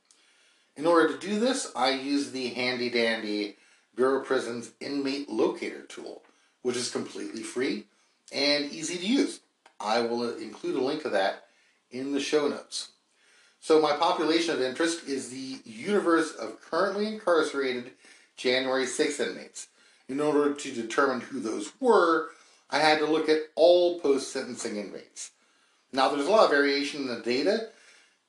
In order to do this, I use the handy dandy Bureau of Prisons inmate locator tool, which is completely free and easy to use. I will include a link to that in the show notes. So, my population of interest is the universe of currently incarcerated January 6 inmates. In order to determine who those were, I had to look at all post sentencing inmates. Now, there's a lot of variation in the data.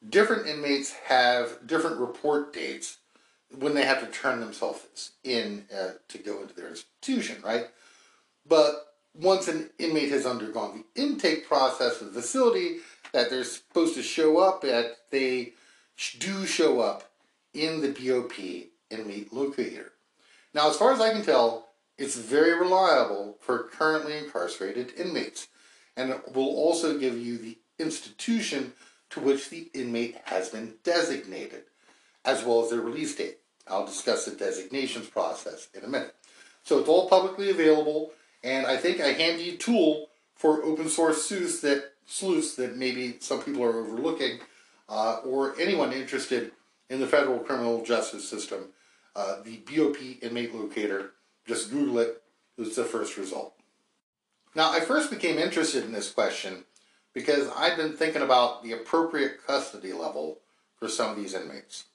Different inmates have different report dates when they have to turn themselves in uh, to go into their institution, right? But once an inmate has undergone the intake process of the facility that they're supposed to show up at, they do show up in the BOP inmate locator. Now, as far as I can tell, it's very reliable for currently incarcerated inmates, and it will also give you the institution to which the inmate has been designated, as well as their release date. I'll discuss the designations process in a minute. So it's all publicly available and I think a handy tool for open source sleuths that sleuths that maybe some people are overlooking, uh, or anyone interested in the federal criminal justice system, uh, the BOP inmate locator Just Google it. It's the first result. Now, I first became interested in this question because I've been thinking about the appropriate custody level for some of these inmates.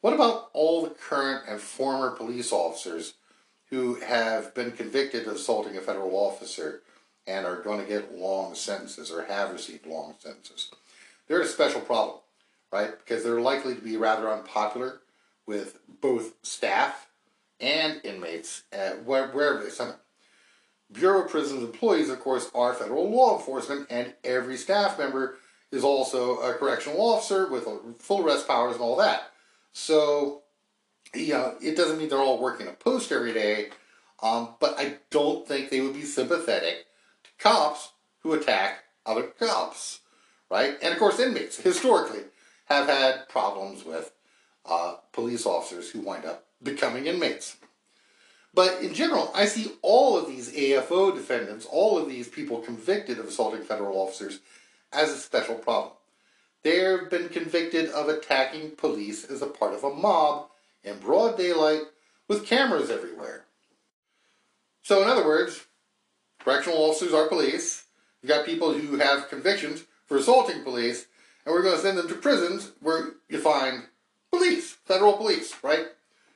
What about all the current and former police officers who have been convicted of assaulting a federal officer and are going to get long sentences or have received long sentences? They're a special problem, right? Because they're likely to be rather unpopular with both staff and inmates wherever they send them. Bureau of Prisons employees, of course, are federal law enforcement, and every staff member is also a correctional officer with full arrest powers and all that. So, you know, it doesn't mean they're all working a post every day, um, but I don't think they would be sympathetic cops who attack other cops, right? And of course, inmates historically have had problems with uh, police officers who wind up becoming inmates. But in general, I see all of these AFO defendants, all of these people convicted of assaulting federal officers, as a special problem. They've been convicted of attacking police as a part of a mob in broad daylight with cameras everywhere. So, in other words, correctional officers are police. You've got people who have convictions for assaulting police, and we're going to send them to prisons where you find police, federal police, right?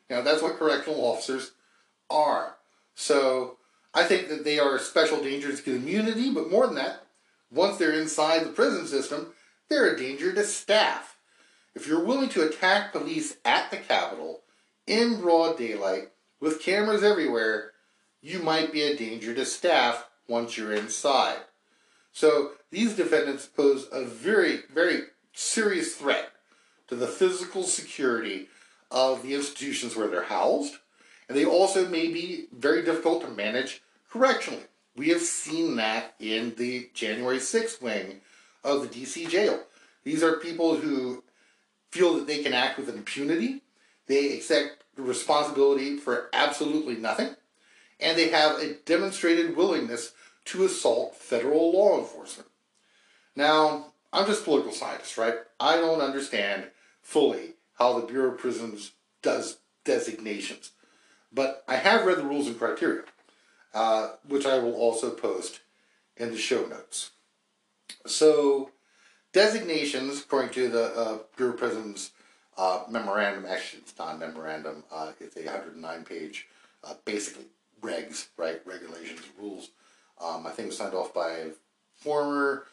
You know, that's what correctional officers are. So I think that they are a special dangers to the community, but more than that, once they're inside the prison system, they're a danger to staff. If you're willing to attack police at the Capitol in broad daylight with cameras everywhere, you might be a danger to staff once you're inside. So these defendants pose a very, very serious threat to the physical security of the institutions where they're housed and they also may be very difficult to manage correctionally. We have seen that in the January 6th wing of the DC jail. These are people who feel that they can act with impunity, they accept responsibility for absolutely nothing, and they have a demonstrated willingness to assault federal law enforcement. Now, I'm just political scientist, right? I don't understand fully how the Bureau of Prisons does designations. But I have read the rules and criteria, uh, which I will also post in the show notes. So, designations, according to the uh, Bureau of Prisons uh, memorandum, actually, it's not a memorandum, uh, it's a 109 page, uh, basically, regs, right? Regulations, rules. Um, I think it was signed off by former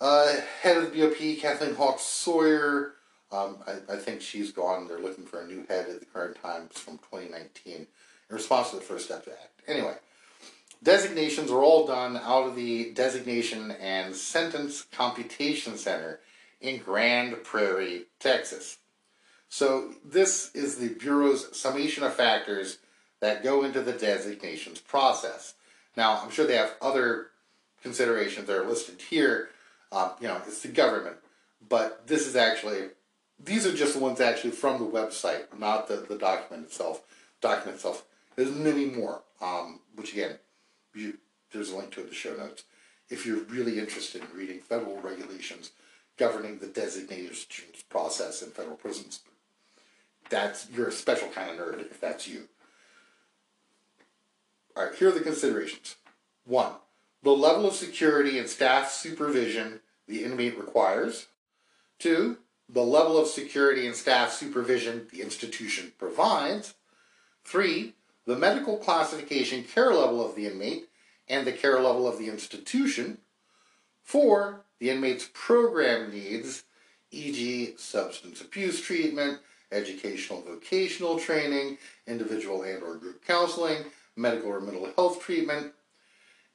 uh, head of the BOP, Kathleen Hawk Sawyer, um, I, I, think she's gone. They're looking for a new head at the current times from 2019 in response to the First Step Act. Anyway, designations are all done out of the Designation and Sentence Computation Center in Grand Prairie, Texas. So this is the Bureau's summation of factors that go into the designations process. Now, I'm sure they have other considerations that are listed here. Um, you know, it's the government, but this is actually these are just the ones actually from the website, not the, the document itself. Document itself. There's many more, um, which again, you, there's a link to it in the show notes. If you're really interested in reading federal regulations governing the designations process in federal prisons, that's you're a special kind of nerd if that's you. All right, here are the considerations. One, the level of security and staff supervision the inmate requires. Two, the level of security and staff supervision the institution provides. Three, the medical classification care level of the inmate and the care level of the institution. Four, the inmate's program needs, e.g., substance abuse treatment, educational vocational training, individual and or group counseling, medical or mental health treatment,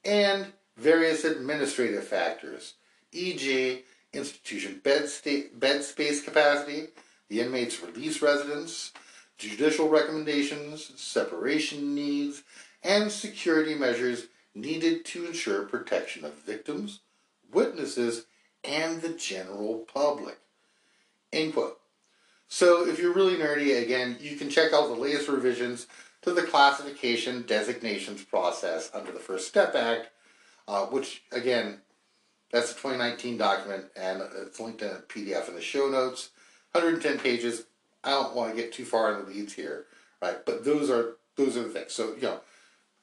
and various administrative factors, e.g., institution bed, sta- bed space capacity, the inmate's release residence, judicial recommendations, separation needs, and security measures needed to ensure protection of victims, witnesses, and the general public. End quote. So, if you're really nerdy, again, you can check out the latest revisions to the classification designations process under the First Step Act, uh, which, again, that's a 2019 document, and it's linked in a PDF in the show notes. 110 pages. I don't want to get too far in the weeds here, right? But those are those are the things. So you know,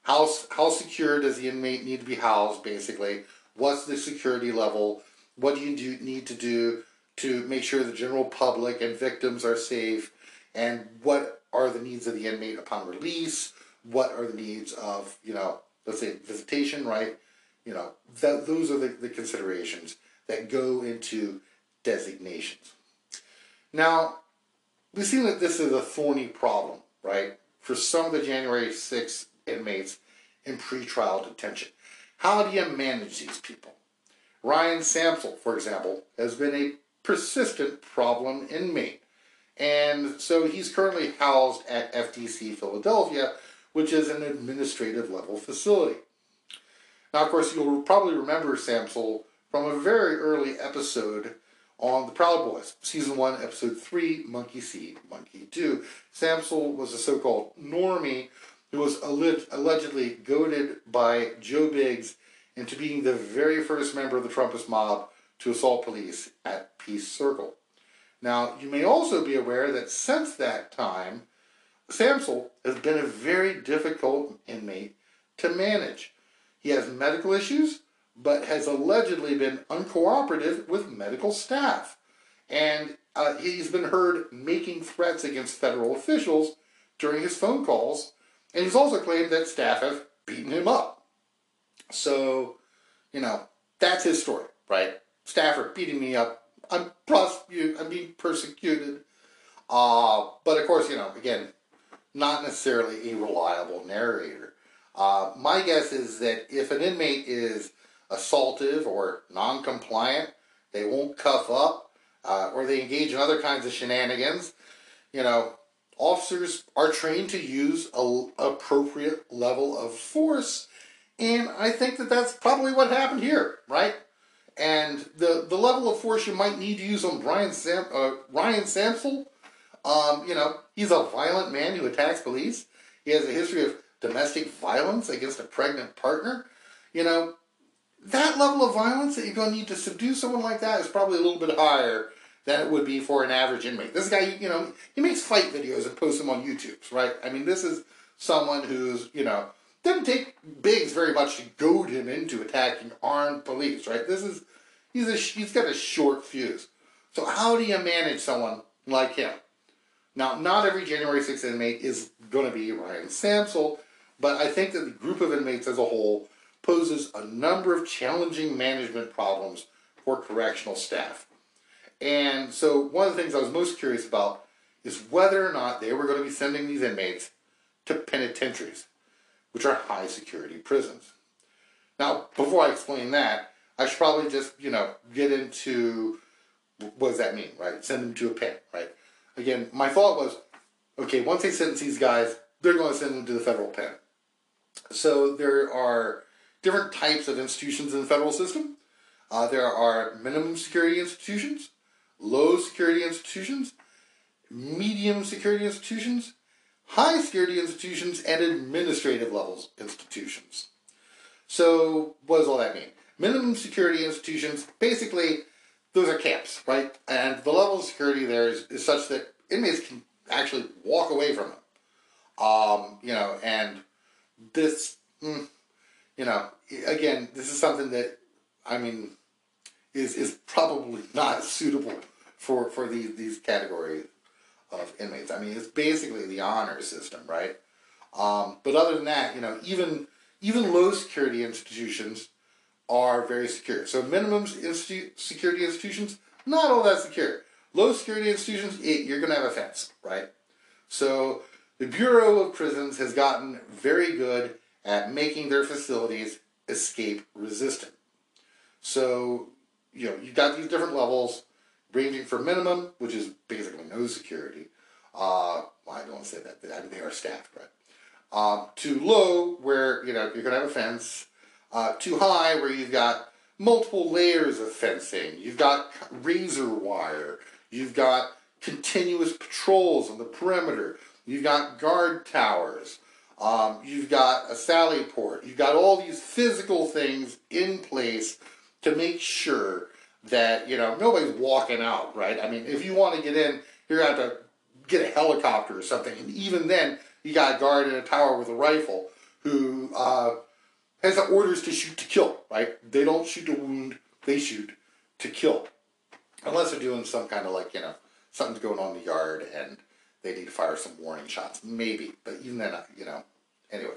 how how secure does the inmate need to be housed? Basically, what's the security level? What do you do, need to do to make sure the general public and victims are safe? And what are the needs of the inmate upon release? What are the needs of you know, let's say visitation, right? You know, that those are the, the considerations that go into designations. Now, we see that this is a thorny problem, right, for some of the January 6 inmates in pretrial detention. How do you manage these people? Ryan Samsel, for example, has been a persistent problem inmate. And so he's currently housed at FDC Philadelphia, which is an administrative level facility. Now, of course, you'll probably remember Samsel from a very early episode on The Proud Boys, Season 1, Episode 3, Monkey See, Monkey Do. Samsel was a so called normie who was allegedly goaded by Joe Biggs into being the very first member of the Trumpist mob to assault police at Peace Circle. Now, you may also be aware that since that time, Samsel has been a very difficult inmate to manage. He has medical issues, but has allegedly been uncooperative with medical staff. And uh, he's been heard making threats against federal officials during his phone calls, and he's also claimed that staff have beaten him up. So, you know, that's his story, right? Staff are beating me up. I'm prosecuted. I'm being persecuted. Uh, but of course, you know, again, not necessarily a reliable narrator. Uh, my guess is that if an inmate is assaultive or non-compliant, they won't cuff up, uh, or they engage in other kinds of shenanigans. You know, officers are trained to use a appropriate level of force, and I think that that's probably what happened here, right? And the the level of force you might need to use on Brian Sam, uh, Ryan Samsel, um, you know, he's a violent man who attacks police. He has a history of domestic violence against a pregnant partner. You know, that level of violence that you're going to need to subdue someone like that is probably a little bit higher than it would be for an average inmate. This guy, you know, he makes fight videos and posts them on YouTube, right? I mean, this is someone who's, you know, didn't take Biggs very much to goad him into attacking armed police, right? This is, he's a, he's got a short fuse. So how do you manage someone like him? Now, not every January 6th inmate is going to be Ryan Samsel, but I think that the group of inmates as a whole poses a number of challenging management problems for correctional staff. And so, one of the things I was most curious about is whether or not they were going to be sending these inmates to penitentiaries, which are high security prisons. Now, before I explain that, I should probably just, you know, get into what does that mean, right? Send them to a pen, right? Again, my thought was, okay, once they sentence these guys, they're going to send them to the federal pen. So there are different types of institutions in the federal system. Uh, there are minimum security institutions, low security institutions, medium security institutions, high security institutions, and administrative levels institutions. So, what does all that mean? Minimum security institutions, basically, those are camps, right? And the level of security there is, is such that inmates can actually walk away from them. Um, you know, and this, mm, you know, again, this is something that, I mean, is is probably not suitable for for these these categories of inmates. I mean, it's basically the honor system, right? Um, but other than that, you know, even even low security institutions are very secure. So minimum institu- security institutions, not all that secure. Low security institutions, it, you're going to have a fence, right? So the Bureau of Prisons has gotten very good at making their facilities escape resistant. So, you know, you've got these different levels ranging from minimum, which is basically no security. Uh, well, I don't want to say that, I mean, they are staffed, right? Um, to low, where, you know, you're going to have a fence. Uh, too high, where you've got multiple layers of fencing. You've got razor wire. You've got continuous patrols on the perimeter. You've got guard towers. Um, you've got a sally port. You've got all these physical things in place to make sure that you know nobody's walking out, right? I mean, if you want to get in, you're to have to get a helicopter or something, and even then, you got a guard in a tower with a rifle who uh, has the orders to shoot to kill, right? They don't shoot to wound, they shoot to kill. Unless they're doing some kind of like, you know, something's going on in the yard and they need to fire some warning shots. Maybe, but even then, you know, anyway.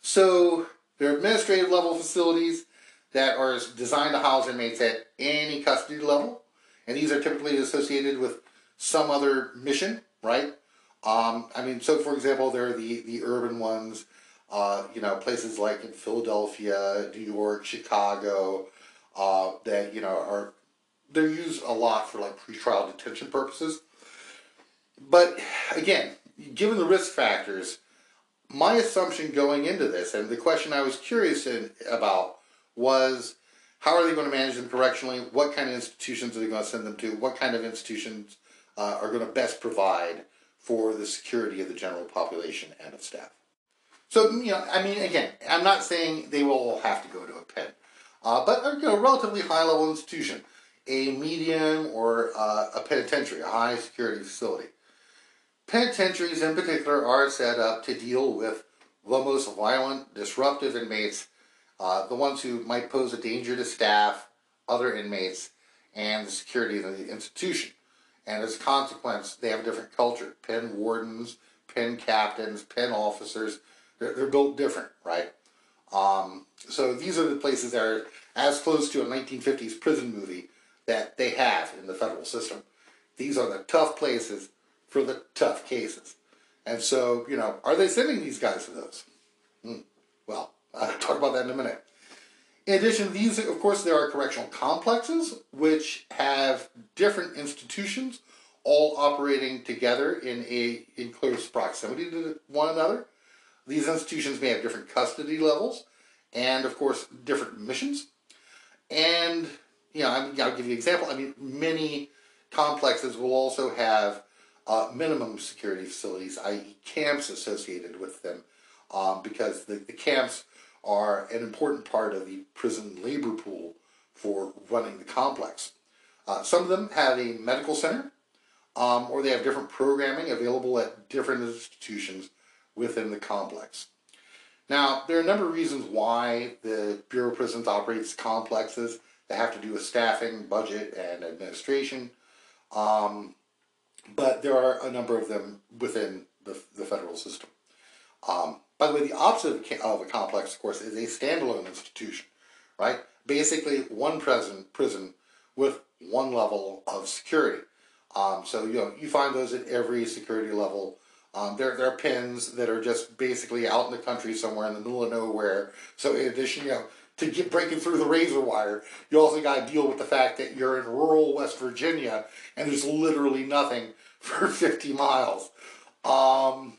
So there are administrative level facilities that are designed to house inmates at any custody level, and these are typically associated with some other mission, right? Um, I mean, so for example, there are the, the urban ones, uh, you know, places like in Philadelphia, New York, Chicago, uh, that, you know, are, they're used a lot for like pretrial detention purposes. But again, given the risk factors, my assumption going into this, and the question I was curious in, about, was how are they going to manage them correctionally? What kind of institutions are they going to send them to? What kind of institutions uh, are going to best provide for the security of the general population and of staff? So, you know, I mean, again, I'm not saying they will all have to go to a pen, uh, but a you know, relatively high level institution, a medium or uh, a penitentiary, a high security facility. Penitentiaries in particular are set up to deal with the most violent, disruptive inmates, uh, the ones who might pose a danger to staff, other inmates, and the security of the institution. And as a consequence, they have a different culture. Pen wardens, pen captains, pen officers, they're, they're built different, right? Um, so these are the places that are as close to a 1950s prison movie that they have in the federal system. These are the tough places for the tough cases. And so, you know, are they sending these guys to those? Hmm. Well, I'll talk about that in a minute. In addition to these, of course, there are correctional complexes, which have different institutions all operating together in a in close proximity to one another. These institutions may have different custody levels and, of course, different missions. And, you know, I'll give you an example. I mean, many complexes will also have uh, minimum security facilities, i.e., camps associated with them, um, because the, the camps are an important part of the prison labor pool for running the complex. Uh, some of them have a medical center, um, or they have different programming available at different institutions within the complex. Now, there are a number of reasons why the Bureau of Prisons operates complexes that have to do with staffing, budget, and administration. Um, but there are a number of them within the, the federal system. Um, by the way, the opposite of a complex, of course, is a standalone institution, right? Basically, one prison, prison with one level of security. Um, so you know you find those at every security level. Um, there, there are pins that are just basically out in the country somewhere in the middle of nowhere. So in addition, you know, to get breaking through the razor wire, you also got to deal with the fact that you're in rural West Virginia and there's literally nothing for 50 miles. Um,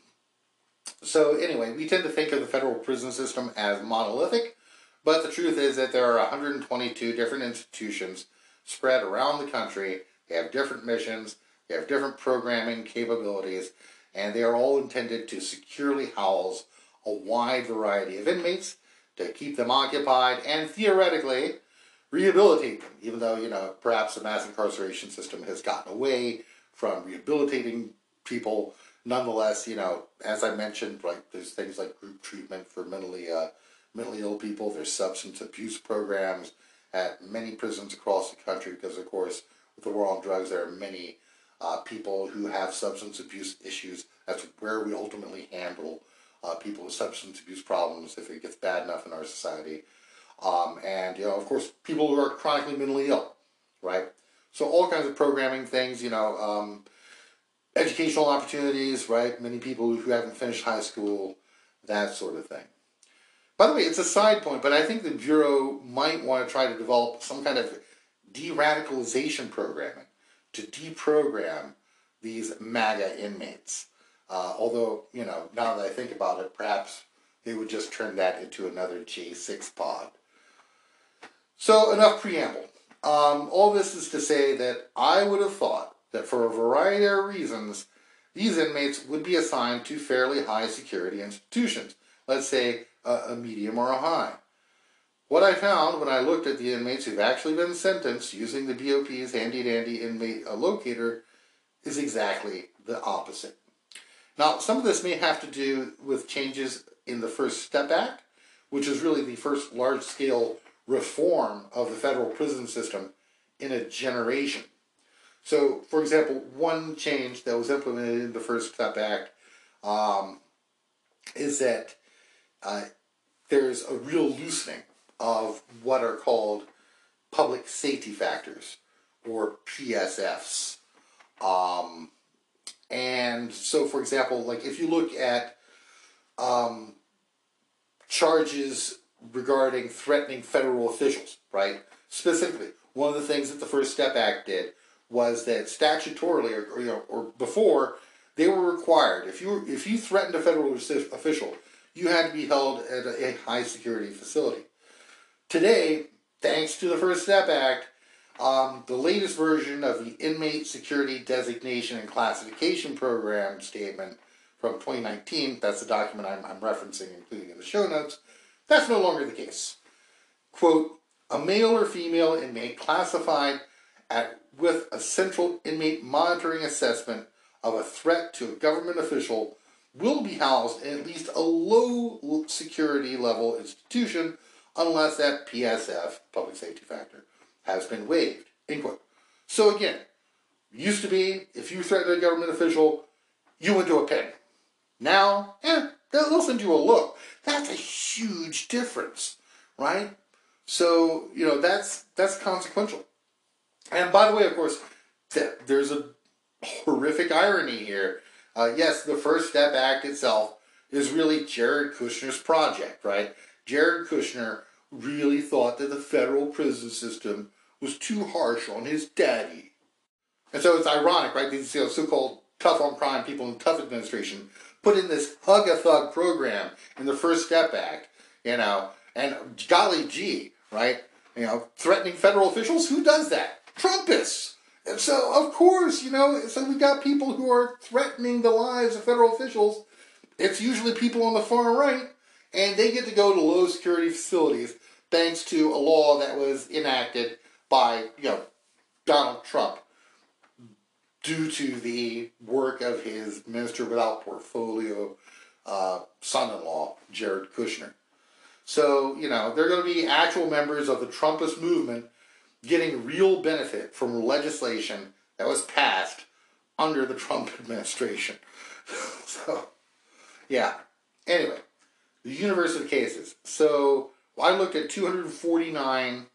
so anyway, we tend to think of the federal prison system as monolithic, but the truth is that there are 122 different institutions spread around the country. They have different missions, they have different programming capabilities, and they are all intended to securely house a wide variety of inmates to keep them occupied and theoretically rehabilitate them, even though, you know, perhaps the mass incarceration system has gotten away from rehabilitating people. Nonetheless, you know, as I mentioned, like there's things like group treatment for mentally uh, mentally ill people. There's substance abuse programs at many prisons across the country because, of course, with the war on drugs, there are many uh, people who have substance abuse issues. That's where we ultimately handle uh, people with substance abuse problems if it gets bad enough in our society. Um, and, you know, of course, people who are chronically mentally ill, right? So all kinds of programming things, you know, um, educational opportunities, right? Many people who haven't finished high school, that sort of thing. By the way, it's a side point, but I think the Bureau might want to try to develop some kind of de-radicalization programming to deprogram these MAGA inmates. Uh, although, you know, now that I think about it, perhaps they would just turn that into another J6 pod. So, enough preamble. Um, all this is to say that I would have thought that for a variety of reasons, these inmates would be assigned to fairly high security institutions, let's say a, a medium or a high. What I found when I looked at the inmates who've actually been sentenced using the BOP's handy dandy inmate uh, locator is exactly the opposite. Now, some of this may have to do with changes in the First Step Act, which is really the first large scale reform of the federal prison system in a generation. So, for example, one change that was implemented in the First Step Act um, is that uh, there's a real loosening of what are called public safety factors or PSFs. Um, and so, for example, like if you look at um, charges regarding threatening federal officials, right? Specifically, one of the things that the First Step Act did was that statutorily, or, or you know, or before, they were required if you were, if you threatened a federal official, you had to be held at a, high security facility. Today, thanks to the First Step Act, um, the latest version of the Inmate Security Designation and Classification Program statement from 2019, that's the document I'm, I'm referencing, including in the show notes, that's no longer the case. Quote, a male or female inmate classified at, with a central inmate monitoring assessment of a threat to a government official will be housed in at least a low security level institution unless that PSF, public safety factor, has been waived. End quote. So again, used to be if you threatened a government official, you went to a pen. Now, eh, they'll send you a look. That's a huge difference, right? So you know that's that's consequential. And by the way, of course, there's a horrific irony here. Uh, yes, the First Step Act itself is really Jared Kushner's project, right? Jared Kushner really thought that the federal prison system was too harsh on his daddy. And so it's ironic, right? These you know, so-called tough on crime people in the tough administration put in this hug a thug program in the First Step Act, you know, and golly gee, right? You know, threatening federal officials, who does that? Trumpists. And so, of course, you know, so we've got people who are threatening the lives of federal officials. It's usually people on the far right, and they get to go to low security facilities thanks to a law that was enacted by, you know, Donald Trump due to the work of his minister without portfolio uh, son-in-law, Jared Kushner. So, you know, they're going to be actual members of the Trumpist movement getting real benefit from legislation that was passed under the Trump administration. so, yeah. Anyway, the universe of cases. So, I looked at 249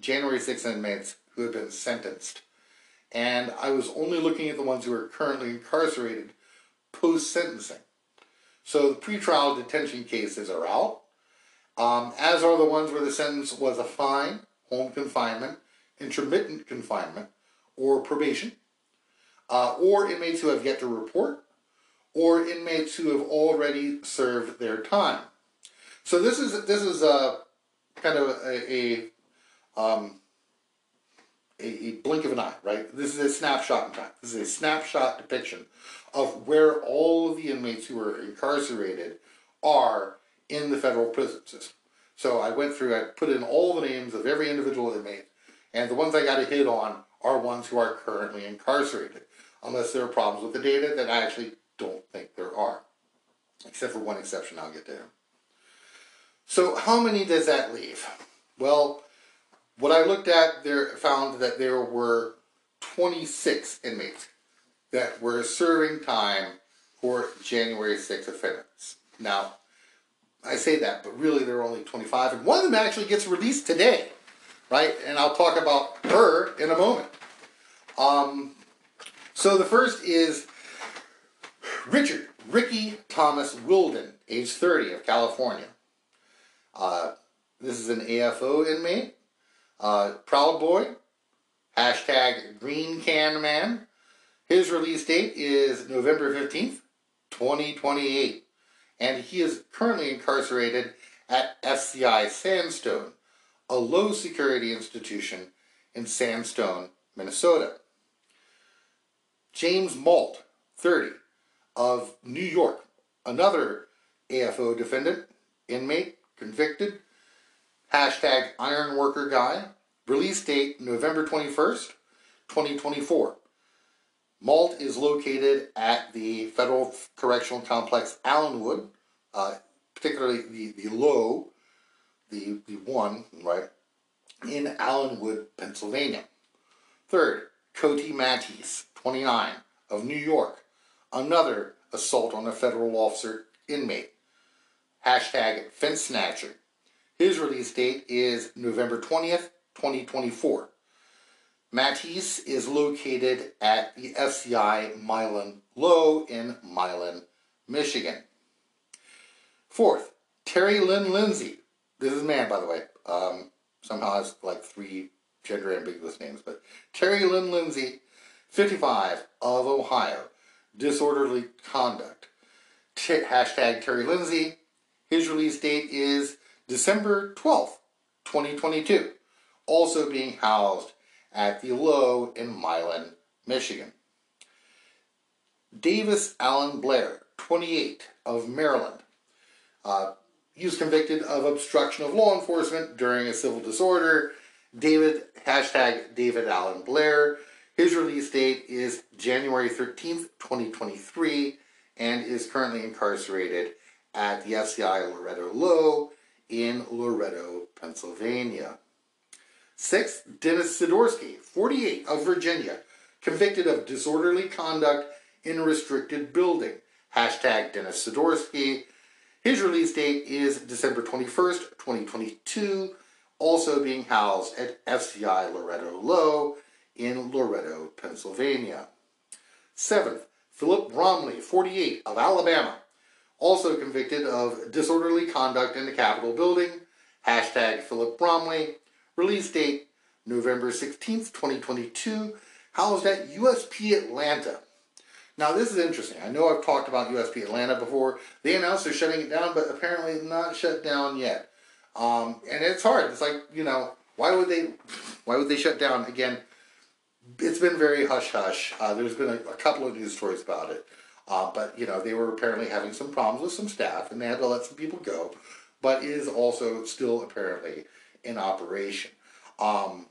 January 6th inmates who had been sentenced. And I was only looking at the ones who are currently incarcerated post sentencing. So the pretrial detention cases are out, um, as are the ones where the sentence was a fine, home confinement, intermittent confinement, or probation, uh, or inmates who have yet to report, or inmates who have already served their time. So this is this is a kind of a, a um, a, a, blink of an eye, right? This is a snapshot in time. This is a snapshot depiction of where all of the inmates who are incarcerated are in the federal prison system. So I went through, I put in all the names of every individual inmate, and the ones I got a hit on are ones who are currently incarcerated, unless there are problems with the data that I actually don't think there are, except for one exception I'll get there. So how many does that leave? Well, what I looked at there found that there were 26 inmates that were serving time for January 6th offense. Now, I say that, but really there are only 25, and one of them actually gets released today, right? And I'll talk about her in a moment. Um, so the first is Richard Ricky Thomas Wilden, age 30, of California. Uh, this is an AFO inmate. Uh, Proud Boy. Hashtag Green Can Man. His release date is November 15th, 2028. And he is currently incarcerated at FCI Sandstone, a low security institution in Sandstone, Minnesota. James Mault, 30, of New York, another AFO defendant, inmate, convicted. Hashtag Ironworker Guy. Release date November 21st, 2024. Mault is located at the Federal Correctional Complex Allenwood, uh, particularly the, the low, the, the one, right, in Allenwood, Pennsylvania. Third, Cody Mattice, 29, of New York, another assault on a federal officer inmate. Hashtag fence snatcher. His release date is November 20th, 2024. Mattice is located at the FCI Milan Low in Milan, Michigan. Fourth, Terry Lynn Lindsay. This is a man, by the way. Um, somehow has like three gender ambiguous names, but Terry Lynn Lindsay, 55, of Ohio. Disorderly conduct. T- hashtag Terry Lindsay. His release date is December 12th, 2022. Also being housed at the Low in Milan, Michigan. Davis Allen Blair, 28, of Maryland. Uh, he was convicted of obstruction of law enforcement during a civil disorder. David, hashtag David Allen Blair. His release date is January 13th, 2023, and is currently incarcerated at the FCI Loretto Low in Loretto, Pennsylvania. Sixth, Dennis Sidorski, 48, of Virginia, convicted of disorderly conduct in a restricted building. Hashtag Dennis Sidorski. His release date is December 21st, 2022, also being housed at FCI Loretto Low in Loretto, Pennsylvania. Seventh, Philip Bromley, 48, of Alabama, also convicted of disorderly conduct in the Capitol building. Hashtag Philip Bromley. Release date November 16th, 2022. Housed at USP Atlanta. Now, this is interesting. I know I've talked about USP Atlanta before. They announced they're shutting it down, but apparently not shut down yet. Um, and it's hard. It's like, you know, why would they why would they shut down again? It's been very hush hush. Uh, there's been a, a, couple of news stories about it, uh, but you know they were apparently having some problems with some staff, and they had to let some people go. But is also still apparently in operation. Um,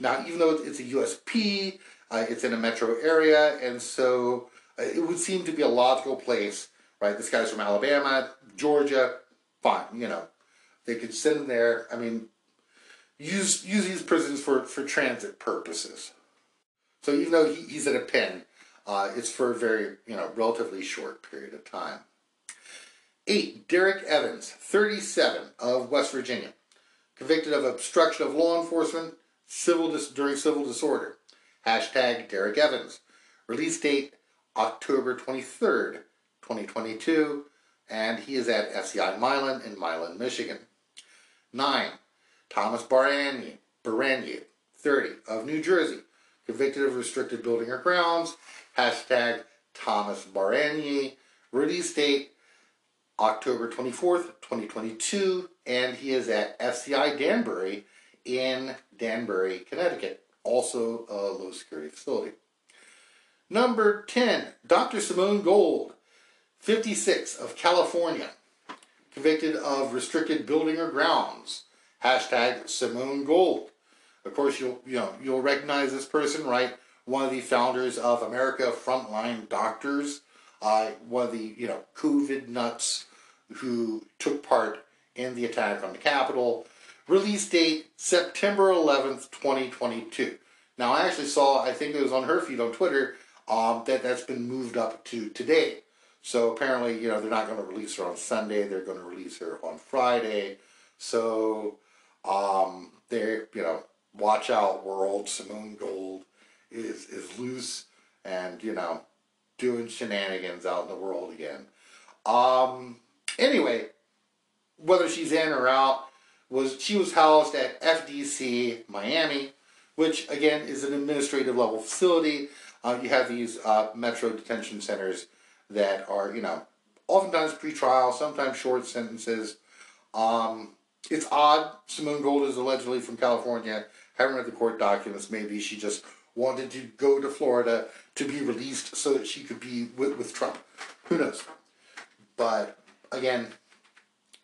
now, even though it's a USP, uh, it's in a metro area, and so it would seem to be a logical place, right? This guy's from Alabama, Georgia, fine, you know, they could send him there. I mean, use use these prisons for for transit purposes. So even though he, he's in a pen, uh, it's for a very you know relatively short period of time. Eight, Derek Evans, 37, of West Virginia convicted of obstruction of law enforcement civil dis- during civil disorder. Hashtag Derek Evans. Release date October 23rd, 2022, and he is at FCI Milan in Milan, Michigan. 9. Thomas Baranyi, 30, of New Jersey, convicted of restricted building or grounds. Hashtag Thomas Baranyi. Release date October 24th, 2022, and he is at FCI Danbury in Danbury, Connecticut, also a low security facility. Number 10, Dr. Simone Gold, 56 of California, convicted of restricted building or grounds. Hashtag Simone Gold. Of course, you'll you know you'll recognize this person, right? One of the founders of America Frontline Doctors uh, one of the you know COVID nuts who took part in the attack on the Capitol. Release date September 11th, 2022. Now, I actually saw, I think it was on her feed on Twitter, um, that that's been moved up to today. So apparently, you know, they're not going to release her on Sunday. They're going to release her on Friday. So, um, they're, you know, watch out, world. Simone Gold is, is loose and, you know, doing shenanigans out in the world again. Um, anyway, whether she's in or out, was she was housed at FDC Miami, which again is an administrative level facility. Uh, you have these uh, metro detention centers that are, you know, oftentimes pre-trial, sometimes short sentences. Um, it's odd. Simone Gold is allegedly from California. Haven't read the court documents. Maybe she just wanted to go to Florida to be released so that she could be with, with Trump. Who knows? But again,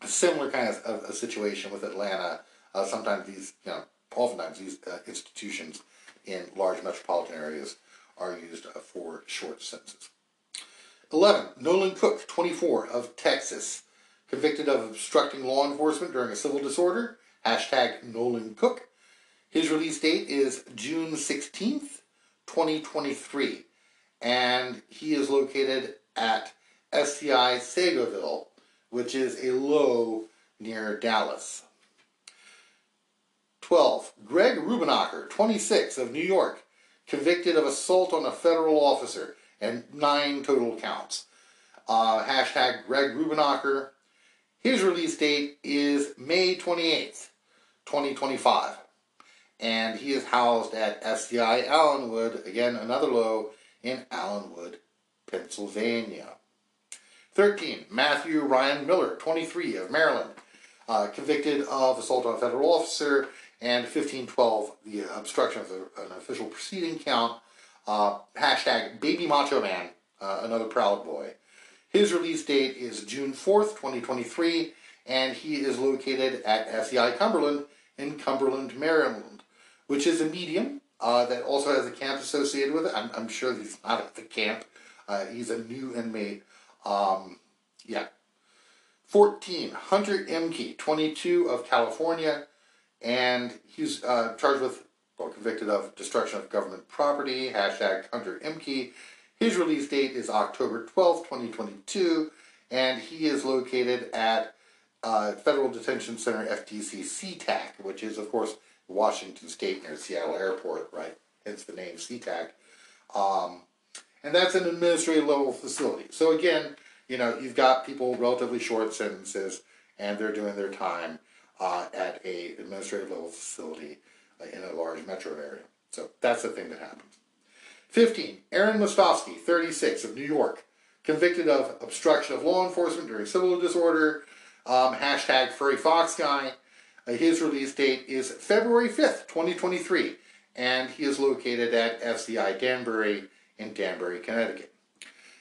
a similar kind of a, a situation with Atlanta. Uh, sometimes these, you know, oftentimes these uh, institutions in large metropolitan areas are used uh, for short sentences. 11. Nolan Cooke, 24, of Texas, convicted of obstructing law enforcement during a civil disorder. Hashtag Nolan Cooke. His release date is June 16th, 2023, and he is located at FCI Seagoville, which is a low near Dallas. 12. Greg Rubenacker, 26, of New York, convicted of assault on a federal officer and nine total counts. Uh, hashtag Greg Rubenacker. His release date is May 28th, 2025. And he is housed at FCI Allenwood, again, another low in Allenwood, Pennsylvania. 13. Matthew Ryan Miller, 23, of Maryland, uh, convicted of assault on a federal officer and 1512, the obstruction of an official proceeding count. Uh, hashtag Baby Macho Man, uh, another Proud Boy. His release date is June 4th, 2023, and he is located at FCI Cumberland in Cumberland, Maryland, which is a medium uh, that also has a camp associated with it. I'm, I'm sure he's not at the camp. Uh, he's a new inmate. Um, yeah. 14, Hunter Ehmke, 22 of California, and he's uh, charged with, well, convicted of destruction of government property, hashtag Hunter Ehmke. His release date is October 12th, 2022, and he is located at uh, Federal Detention Center FDC SeaTac, which is, of course, Washington State near Seattle Airport, right? Hence the name SeaTac. Um, and that's an administrative level facility. So again, you know, you've got people relatively short sentences, and they're doing their time uh, at a administrative level facility uh, in a large metro area. So that's the thing that happens. 15. Aaron Mostofsky, 36, of New York, convicted of obstruction of law enforcement during civil disorder, um, hashtag furry fox guy. Uh, his release date is February 5th, 2023, and he is located at FCI Danbury in Danbury, Connecticut.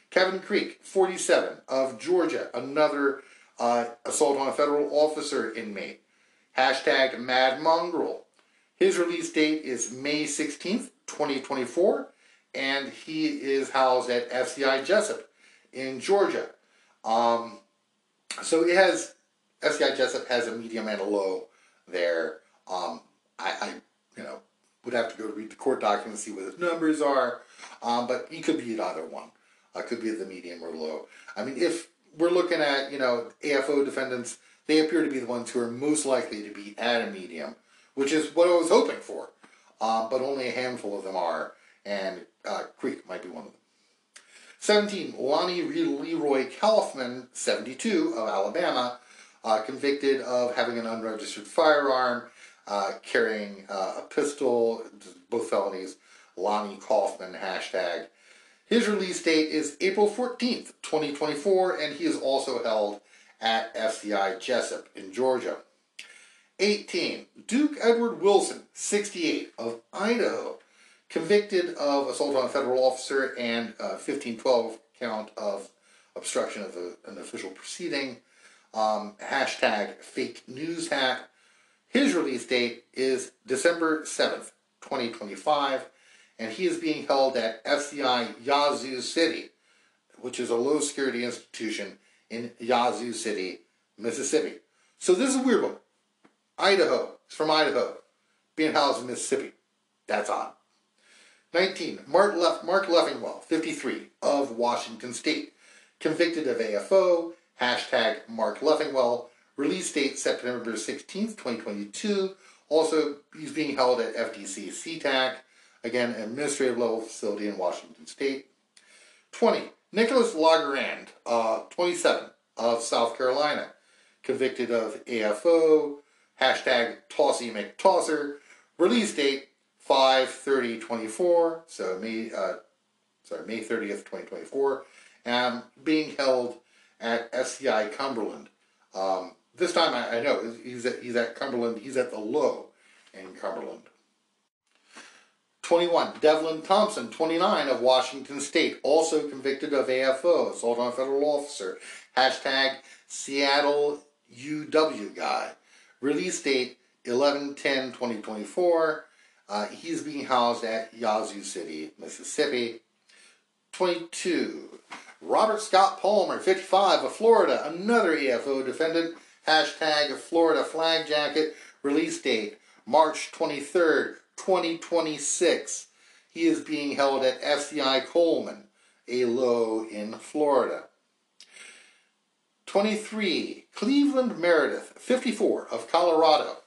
Kevin Creek, 47, of Georgia, another uh, assault on a federal officer inmate. Hashtag Mad Mongrel. His release date is May 16th, 2024, and he is housed at FCI Jesup in Georgia. Um, so it has, FCI Jesup has a medium and a low there. Um, I, I, you know, would have to go read the court documents, see what his numbers are, um, but he could be at either one. Uh, could be at the medium or low. I mean, if we're looking at, you know, AFO defendants, they appear to be the ones who are most likely to be at a medium, which is what I was hoping for. Uh, but only a handful of them are, and uh, Creek might be one of them. 17. Lonnie Leroy Coffman, 72, of Alabama, uh, convicted of having an unregistered firearm, uh, carrying uh, a pistol, both felonies. Lonnie Coffman, hashtag. His release date is April 14th, 2024, and he is also held at FCI Jesup in Georgia. 18. Duke Edward Wilson, 68, of Idaho, convicted of assault on a federal officer and uh, 1512 count of obstruction of a, an official proceeding. Um, hashtag fake news hat. His release date is December 7th, 2025, and he is being held at FCI Yazoo City, which is a low security institution in Yazoo City, Mississippi. So this is a weird one. Idaho. It's from Idaho. Being housed in Mississippi. That's odd. 19. Mark, Lef- Mark Leffingwell, 53, of Washington State. Convicted of AFO. Hashtag Mark Leffingwell. Release date September 16th, 2022. Also, he's being held at FDC SeaTac. Again, administrative level facility in Washington State. 20. Nicholas Languerand, uh, 27, of South Carolina, convicted of AFO, hashtag Tossy McTosser, release date 5-30-24, so May, uh, sorry, May 30th, 2024, and being held at FCI Cumberland. Um, this time I, I know he's at, he's at Cumberland, he's at the low in Cumberland. 21. Devlin Thompson, 29, of Washington State, also convicted of AFO, assault on a federal officer. Hashtag Seattle UW guy. Release date 11 10 2024. Uh, he is being housed at Yazoo City, Mississippi. 22. Robert Scott Palmer, 55, of Florida, another EFO defendant. Hashtag Florida flag jacket. Release date March 23rd, 2026. He is being held at FCI Coleman, a low in Florida. 23. Cleveland Meredith, 54, of Colorado.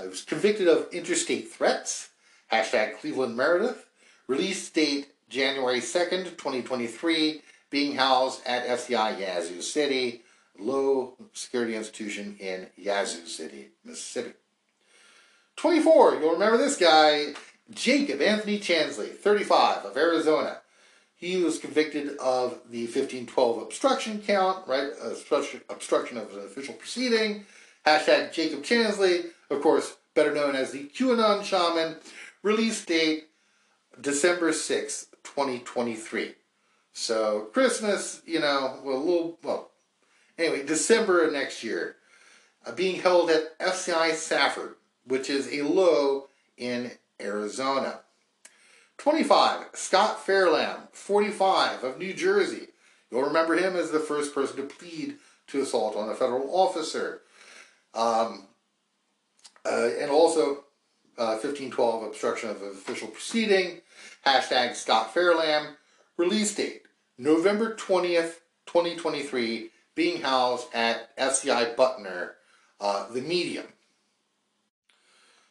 I was convicted of interstate threats. Hashtag Cleveland Meredith. Release date January 2nd, 2023. Being housed at FCI Yazoo City, low security institution in Yazoo City, Mississippi. 24. You'll remember this guy, Jacob Anthony Chansley, 35, of Arizona. He was convicted of the 1512 obstruction count, right? Obstruction, of an official proceeding. Hashtag Jacob Chansley, of course, better known as the QAnon shaman. Release date December 6th, 2023. So Christmas, you know, well, a little, well, anyway, December of next year. Uh, being held at FCI Safford, which is a low in Arizona. 25, Scott Fairlamb, 45, of New Jersey. You'll remember him as the first person to plead to assault on a federal officer. Um, uh, and also uh, 1512, obstruction of official proceeding. Hashtag Scott Fairlamb. Release date, November 20th, 2023, being housed at FCI Butner, uh, the medium.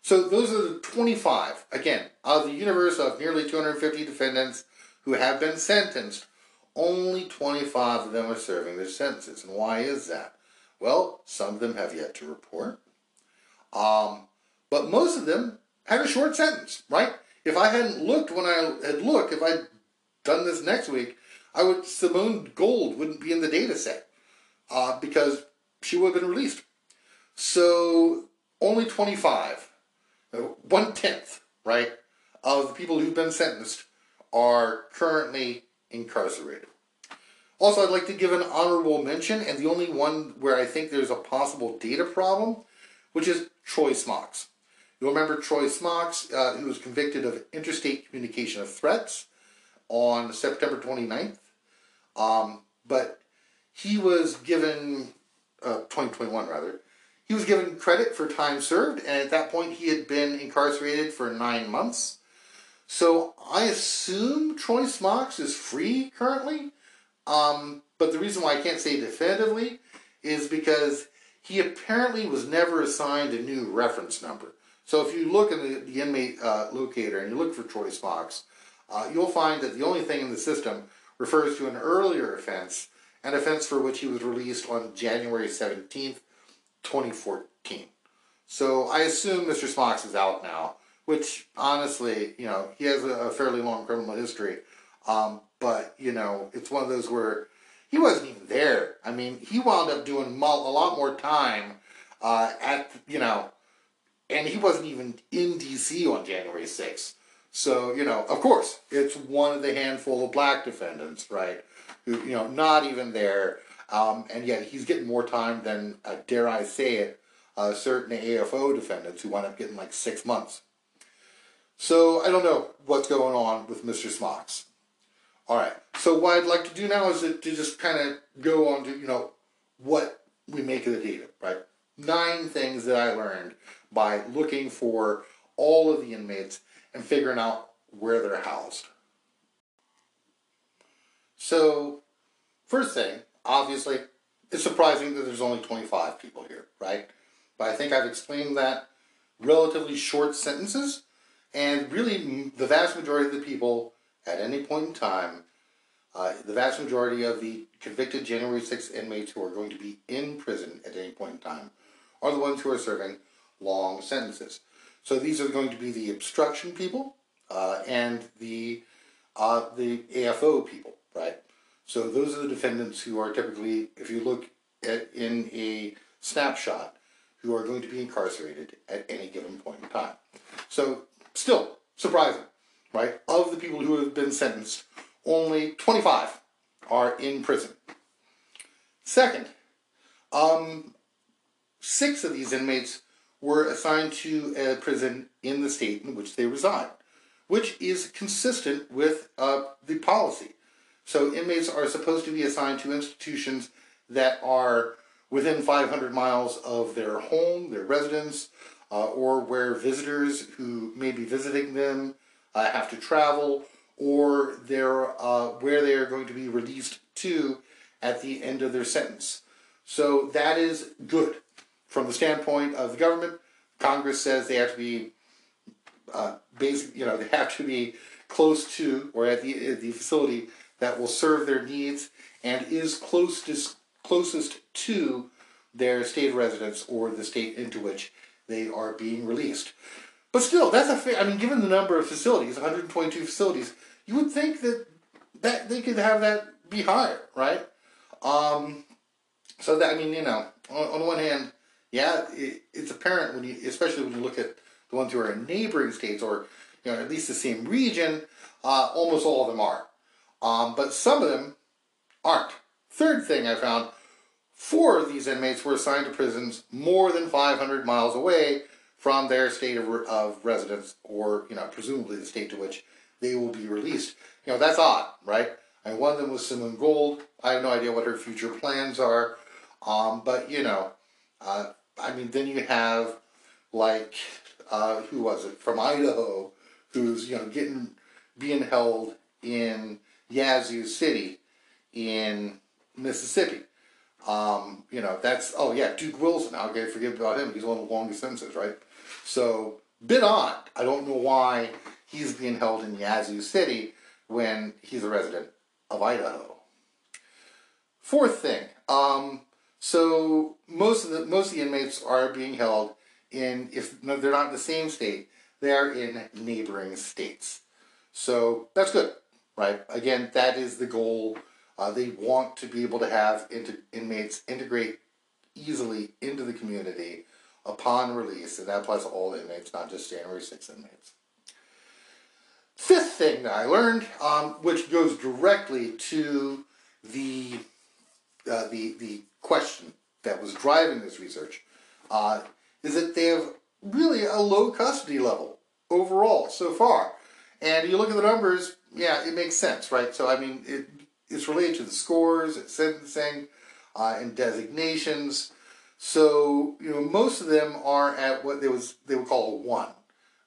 So those are the 25, again, out of the universe of nearly 250 defendants who have been sentenced, only 25 of them are serving their sentences. And why is that? Well, some of them have yet to report. Um, but most of them had a short sentence, right? If I hadn't looked when I had looked, if I'd done this next week, I would Simone Gold wouldn't be in the data set uh, because she would have been released. So only 25 one tenth, right, of the people who've been sentenced are currently incarcerated. Also, I'd like to give an honorable mention, and the only one where I think there's a possible data problem, which is Troy Smocks. You'll remember Troy Smocks, uh, who was convicted of interstate communication of threats on September 29th. Um, but he was given, uh, 2021 rather, he was given credit for time served, and at that point he had been incarcerated for nine months. So I assume Troy Smocks is free currently. Um, but the reason why I can't say definitively is because he apparently was never assigned a new reference number. So if you look in the, the inmate uh, locator and you look for Troy Smocks, uh, you'll find that the only thing in the system refers to an earlier offense, an offense for which he was released on January 17th, 2014. So I assume Mr. Smocks is out now, which honestly, you know, he has a, a fairly long criminal history. Um, but, you know, it's one of those where he wasn't even there. I mean, he wound up doing a lot more time uh, at, you know, and he wasn't even in D.C. on January 6th. So, you know, of course, it's one of the handful of black defendants, right? Who, you know, not even there. Um, and yet he's getting more time than, uh, dare I say it, uh, certain AFO defendants who wind up getting like six months. So I don't know what's going on with Mr. Smocks. All right. So what I'd like to do now is to, to just kind of go on to, you know, what we make of the data, right? Nine things that I learned by looking for all of the inmates and figuring out where they're housed. So, first thing, obviously, it's surprising that there's only 25 people here, right? But I think I've explained that relatively short sentences, and really the vast majority of the people at any point in time, uh, the vast majority of the convicted January 6th inmates who are going to be in prison at any point in time are the ones who are serving long sentences. So these are going to be the obstruction people uh, and the uh, the AFO people, right? So those are the defendants who are typically, if you look at in a snapshot, who are going to be incarcerated at any given point in time. So still surprising, right? Of the people who have been sentenced, only 25 are in prison. Second, um, six of these inmates were assigned to a prison in the state in which they reside, which is consistent with uh, the policy. So inmates are supposed to be assigned to institutions that are within 500 miles of their home, their residence, uh, or where visitors who may be visiting them uh, have to travel, or they're uh, where they are going to be released to at the end of their sentence. So that is good from the standpoint of the government. Congress says they have to be uh, basic, you know, they have to be close to or at the at the facility that will serve their needs and is closest closest to their state of residence or the state into which they are being released. But still, that's a fair. I mean, given the number of facilities, 122 facilities, you would think that that they could have that be higher, right? Um, so that I mean, you know, on, on the one hand, yeah, it, it's apparent when you, especially when you look at the ones who are in neighboring states or you know at least the same region. Uh, almost all of them are, um, but some of them aren't. Third thing I found: four of these inmates were assigned to prisons more than 500 miles away from their state of, of residence, or you know, presumably the state to which they will be released. You know, that's odd, right? And one of them was Simone Gold. I have no idea what her future plans are. Um, but, you know, uh, I mean, then you have, like, uh, who was it, from Idaho, who's, you know, getting, being held in Yazoo City in Mississippi. Um, you know, that's, oh yeah, Duke Wilson, I'll get forget about him. He's one of the longest sentences, right? So, bit odd. I don't know why he's being held in Yazoo City when he's a resident of Idaho. Fourth thing, um, so most of the most of the inmates are being held in if they're not in the same state, they are in neighboring states. So that's good, right? Again, that is the goal. Uh, they want to be able to have inter- inmates integrate easily into the community upon release, and that applies to all inmates, not just January 6 inmates. Fifth thing that I learned, um, which goes directly to the, uh, the, the question that was driving this research, uh, is that they have really a low custody level overall so far. And you look at the numbers, yeah, it makes sense, right? So, I mean, it, it's related to the scores, it's sentencing, uh, and designations. So, you know, most of them are at what they was they would call a one,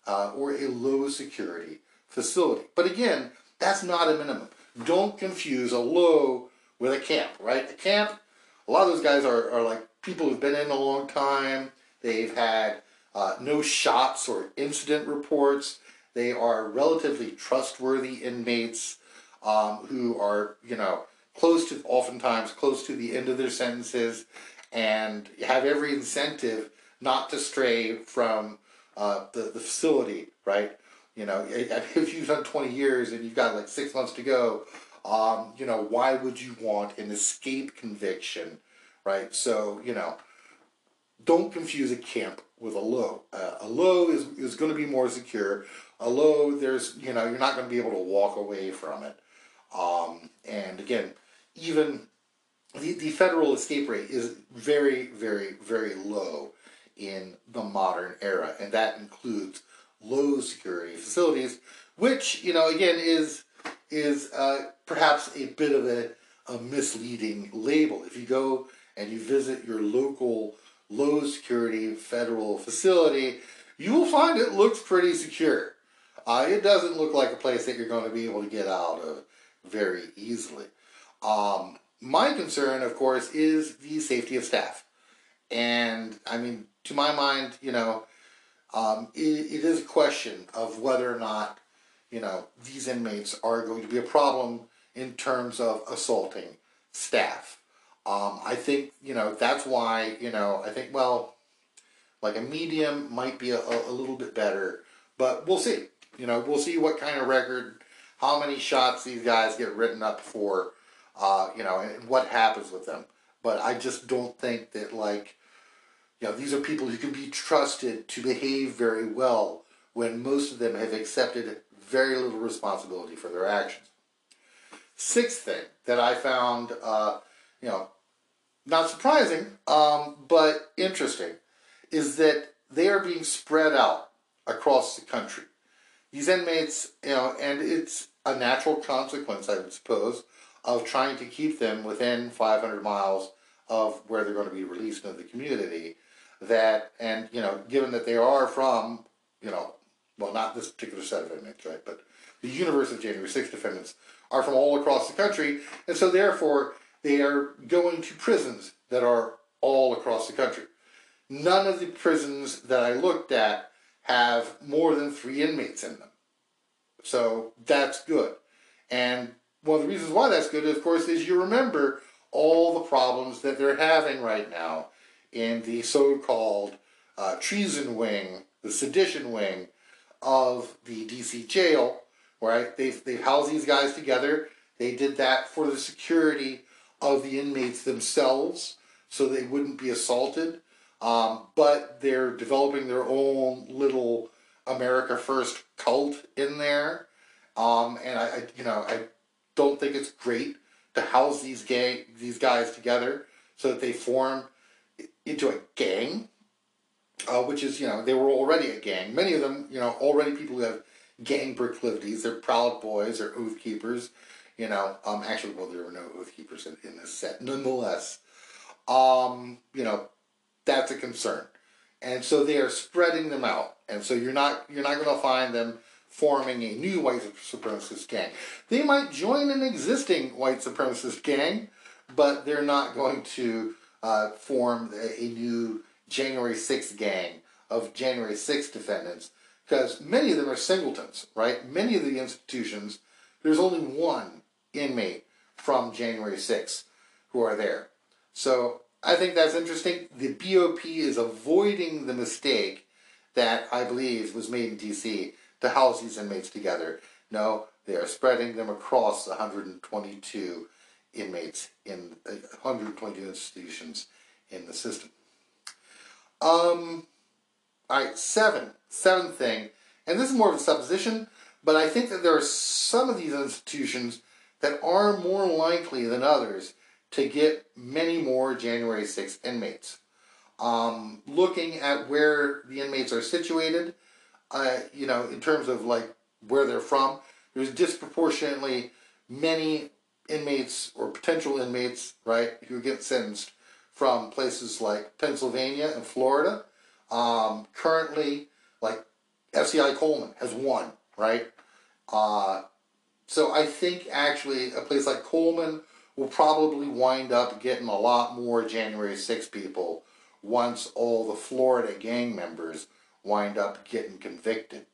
uh, or a low security facility. But again, that's not a minimum. Don't confuse a low with a camp, right? A camp, a lot of those guys are, are like people who've been in a long time. They've had uh, no shots or incident reports. They are relatively trustworthy inmates um, who are, you know, close to, oftentimes, close to the end of their sentences and have every incentive not to stray from uh, the, the facility, right? You know, if you've done 20 years and you've got like six months to go, um, you know, why would you want an escape conviction, right? So, you know, don't confuse a camp with a low. Uh, a low is, is going to be more secure. A low, there's, you know, you're not going to be able to walk away from it. Um, and again, even the, the federal escape rate is very, very, very low in the modern era, and that includes low security facilities, which you know again is is uh, perhaps a bit of a, a misleading label. If you go and you visit your local low security federal facility, you will find it looks pretty secure. Uh, it doesn't look like a place that you're going to be able to get out of very easily. Um, my concern, of course, is the safety of staff. And I mean, to my mind, you know, um, it, it is a question of whether or not, you know, these inmates are going to be a problem in terms of assaulting staff. Um, I think, you know, that's why, you know, I think, well, like a medium might be a, a little bit better, but we'll see. You know, we'll see what kind of record, how many shots these guys get written up for, uh, you know, and what happens with them. But I just don't think that, like, you know, these are people who can be trusted to behave very well when most of them have accepted very little responsibility for their actions. Sixth thing that I found, uh, you know, not surprising, um, but interesting, is that they are being spread out across the country. These inmates, you know, and it's a natural consequence, I would suppose, of trying to keep them within 500 miles of where they're going to be released into the community. That, and, you know, given that they are from, you know, well, not this particular set of inmates, right, but the universe of January 6 defendants are from all across the country, and so therefore they are going to prisons that are all across the country. None of the prisons that I looked at have more than three inmates in them. So that's good. And one of the reasons why that's good, of course, is you remember all the problems that they're having right now in the so called uh, treason wing, the sedition wing of the DC jail, right? They've, they've housed these guys together. They did that for the security of the inmates themselves so they wouldn't be assaulted. Um, but they're developing their own little America First cult in there. Um, and I, I, you know, I don't think it's great to house these gang, these guys together so that they form into a gang, uh, which is, you know, they were already a gang. Many of them, you know, already people who have gang proclivities. They're proud boys, they're oath keepers. You know, um, actually, well, there were no oath keepers in, in this set. Nonetheless, um, you know, that's a concern. And so they are spreading them out. And so you're not you're not going to find them forming a new white supremacist gang. They might join an existing white supremacist gang, but they're not going to uh, form a, a new January 6th gang of January 6th defendants because many of them are singletons, right? Many of the institutions, there's only one inmate from January 6th who are there. So I think that's interesting. The BOP is avoiding the mistake that I believe was made in DC to house these inmates together. No, they are spreading them across 122 inmates in uh, 122 institutions in the system. Um, all right, seven. Seventh thing, and this is more of a supposition, but I think that there are some of these institutions that are more likely than others to get many more January 6th inmates. Um, looking at where the inmates are situated, uh, you know, in terms of like where they're from, there's disproportionately many inmates or potential inmates, right, who get sentenced from places like Pennsylvania and Florida. Um, currently, like FCI Coleman has one, right? Uh, so I think actually a place like Coleman will probably wind up getting a lot more January 6 people once all the Florida gang members wind up getting convicted.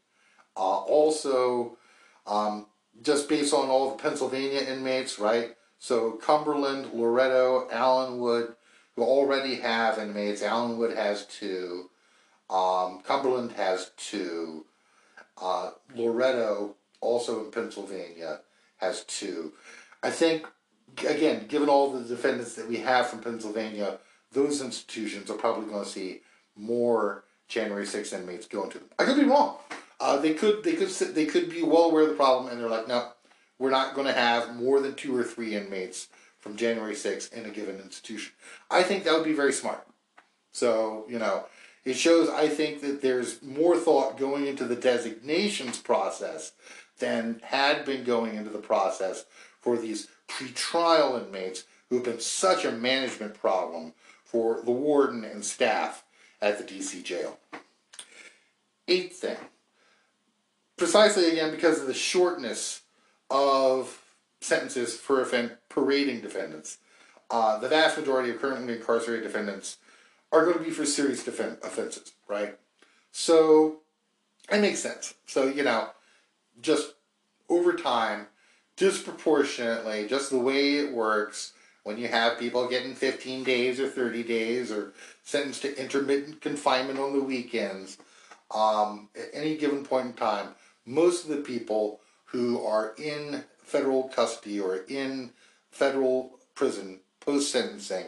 Uh, also, um, just based on all the Pennsylvania inmates, right? So Cumberland, Loretto, Allenwood, who already have inmates. Allenwood has two. Um, Cumberland has two. Uh, Loretto, also in Pennsylvania, has two. I think again, given all the defendants that we have from Pennsylvania, those institutions are probably going to see more January 6th inmates going to them. I could be wrong. Uh, they could they could they could be well aware of the problem, and they're like, no, we're not going to have more than two or three inmates from January 6th in a given institution. I think that would be very smart. So you know, it shows I think that there's more thought going into the designations process than had been going into the process for these pretrial inmates who have been such a management problem for the warden and staff at the DC jail. Eighth thing, precisely again because of the shortness of sentences for offend- parading defendants, uh, the vast majority of currently incarcerated defendants are going to be for serious defend- offenses, right? So it makes sense. So, you know, just over time, disproportionately, just the way it works when you have people getting 15 days or 30 days or sentenced to intermittent confinement on the weekends, um, at any given point in time, most of the people who are in federal custody or in federal prison post sentencing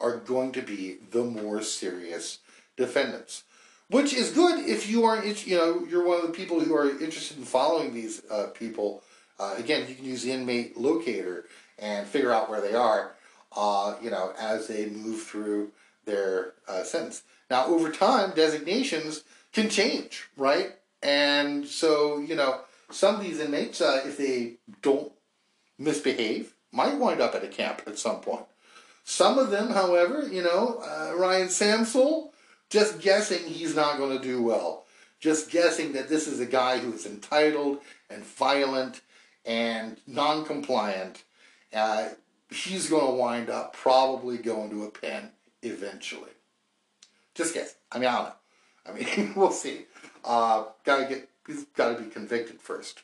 are going to be the more serious defendants. Which is good if you are, you know, you're one of the people who are interested in following these uh, people uh, again, you can use the inmate locator and figure out where they are, uh, you know, as they move through their uh, sentence. Now, over time, designations can change, right? And so, you know, some of these inmates, uh, if they don't misbehave, might wind up at a camp at some point. Some of them, however, you know, uh, Ryan Samsel, just guessing he's not going to do well. Just guessing that this is a guy who is entitled and violent and non compliant. Uh, he's going to wind up probably going to a pen eventually. Just guess. I mean, I don't know. I mean, we'll see. Uh, gotta get. He's got to be convicted first.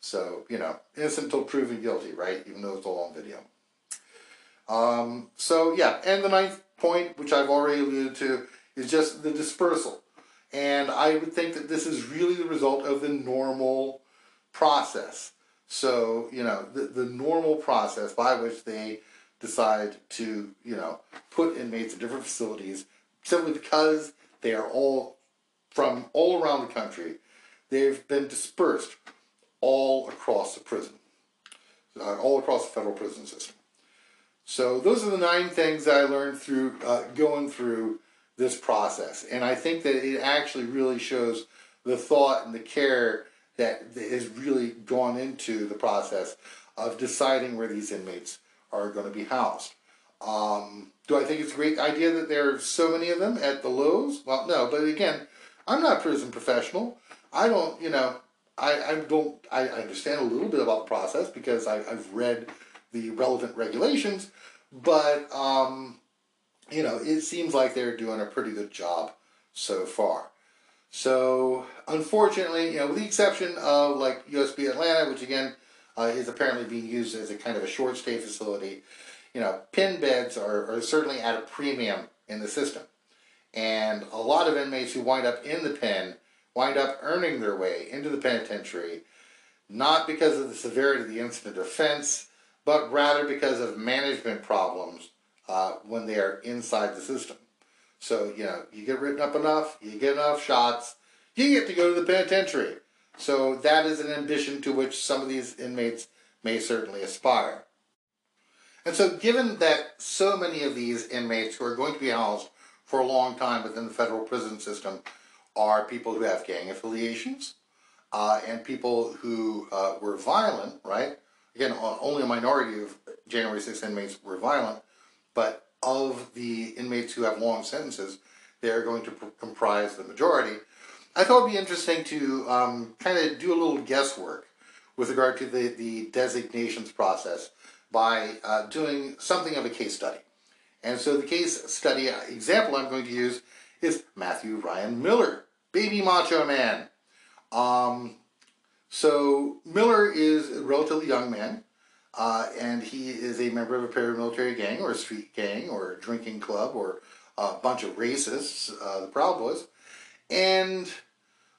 So you know, innocent until proven guilty, right? Even though it's all on video. Um, so yeah, and the ninth point, which I've already alluded to, is just the dispersal. And I would think that this is really the result of the normal process. So, you know, the, the normal process by which they decide to, you know, put inmates in different facilities simply because they are all from all around the country. They've been dispersed all across the prison, uh, all across the federal prison system. So those are the nine things I learned through uh, going through this process, and I think that it actually really shows the thought and the care that has really gone into the process of deciding where these inmates are going to be housed. Um, do I think it's a great idea that there are so many of them at the lows? Well, no, but again, I'm not a prison professional. I don't, you know, I, I don't, I, I understand a little bit about the process because I, I've read the relevant regulations, but, um, you know, it seems like they're doing a pretty good job so far. So, unfortunately, you know, with the exception of like USP Atlanta, which again uh, is apparently being used as a kind of a short stay facility, you know, pin beds are, are certainly at a premium in the system. And a lot of inmates who wind up in the pen wind up earning their way into the penitentiary, not because of the severity of the incident offense, but rather because of management problems uh, when they are inside the system. So, you know, you get written up enough, you get enough shots, you get to go to the penitentiary. So that is an ambition to which some of these inmates may certainly aspire. And so, given that so many of these inmates who are going to be housed for a long time within the federal prison system are people who have gang affiliations uh, and people who uh, were violent, right? Again, only a minority of January 6 inmates were violent, but of the inmates who have long sentences, they're going to pr- comprise the majority. I thought it'd be interesting to um, kind of do a little guesswork with regard to the, the designations process by uh, doing something of a case study. And so the case study example I'm going to use is Matthew Ryan Miller, Baby Macho Man. Um, so Miller is a relatively young man, uh, and he is a member of a paramilitary gang or a street gang or a drinking club or a bunch of racists, uh, the Proud Boys. And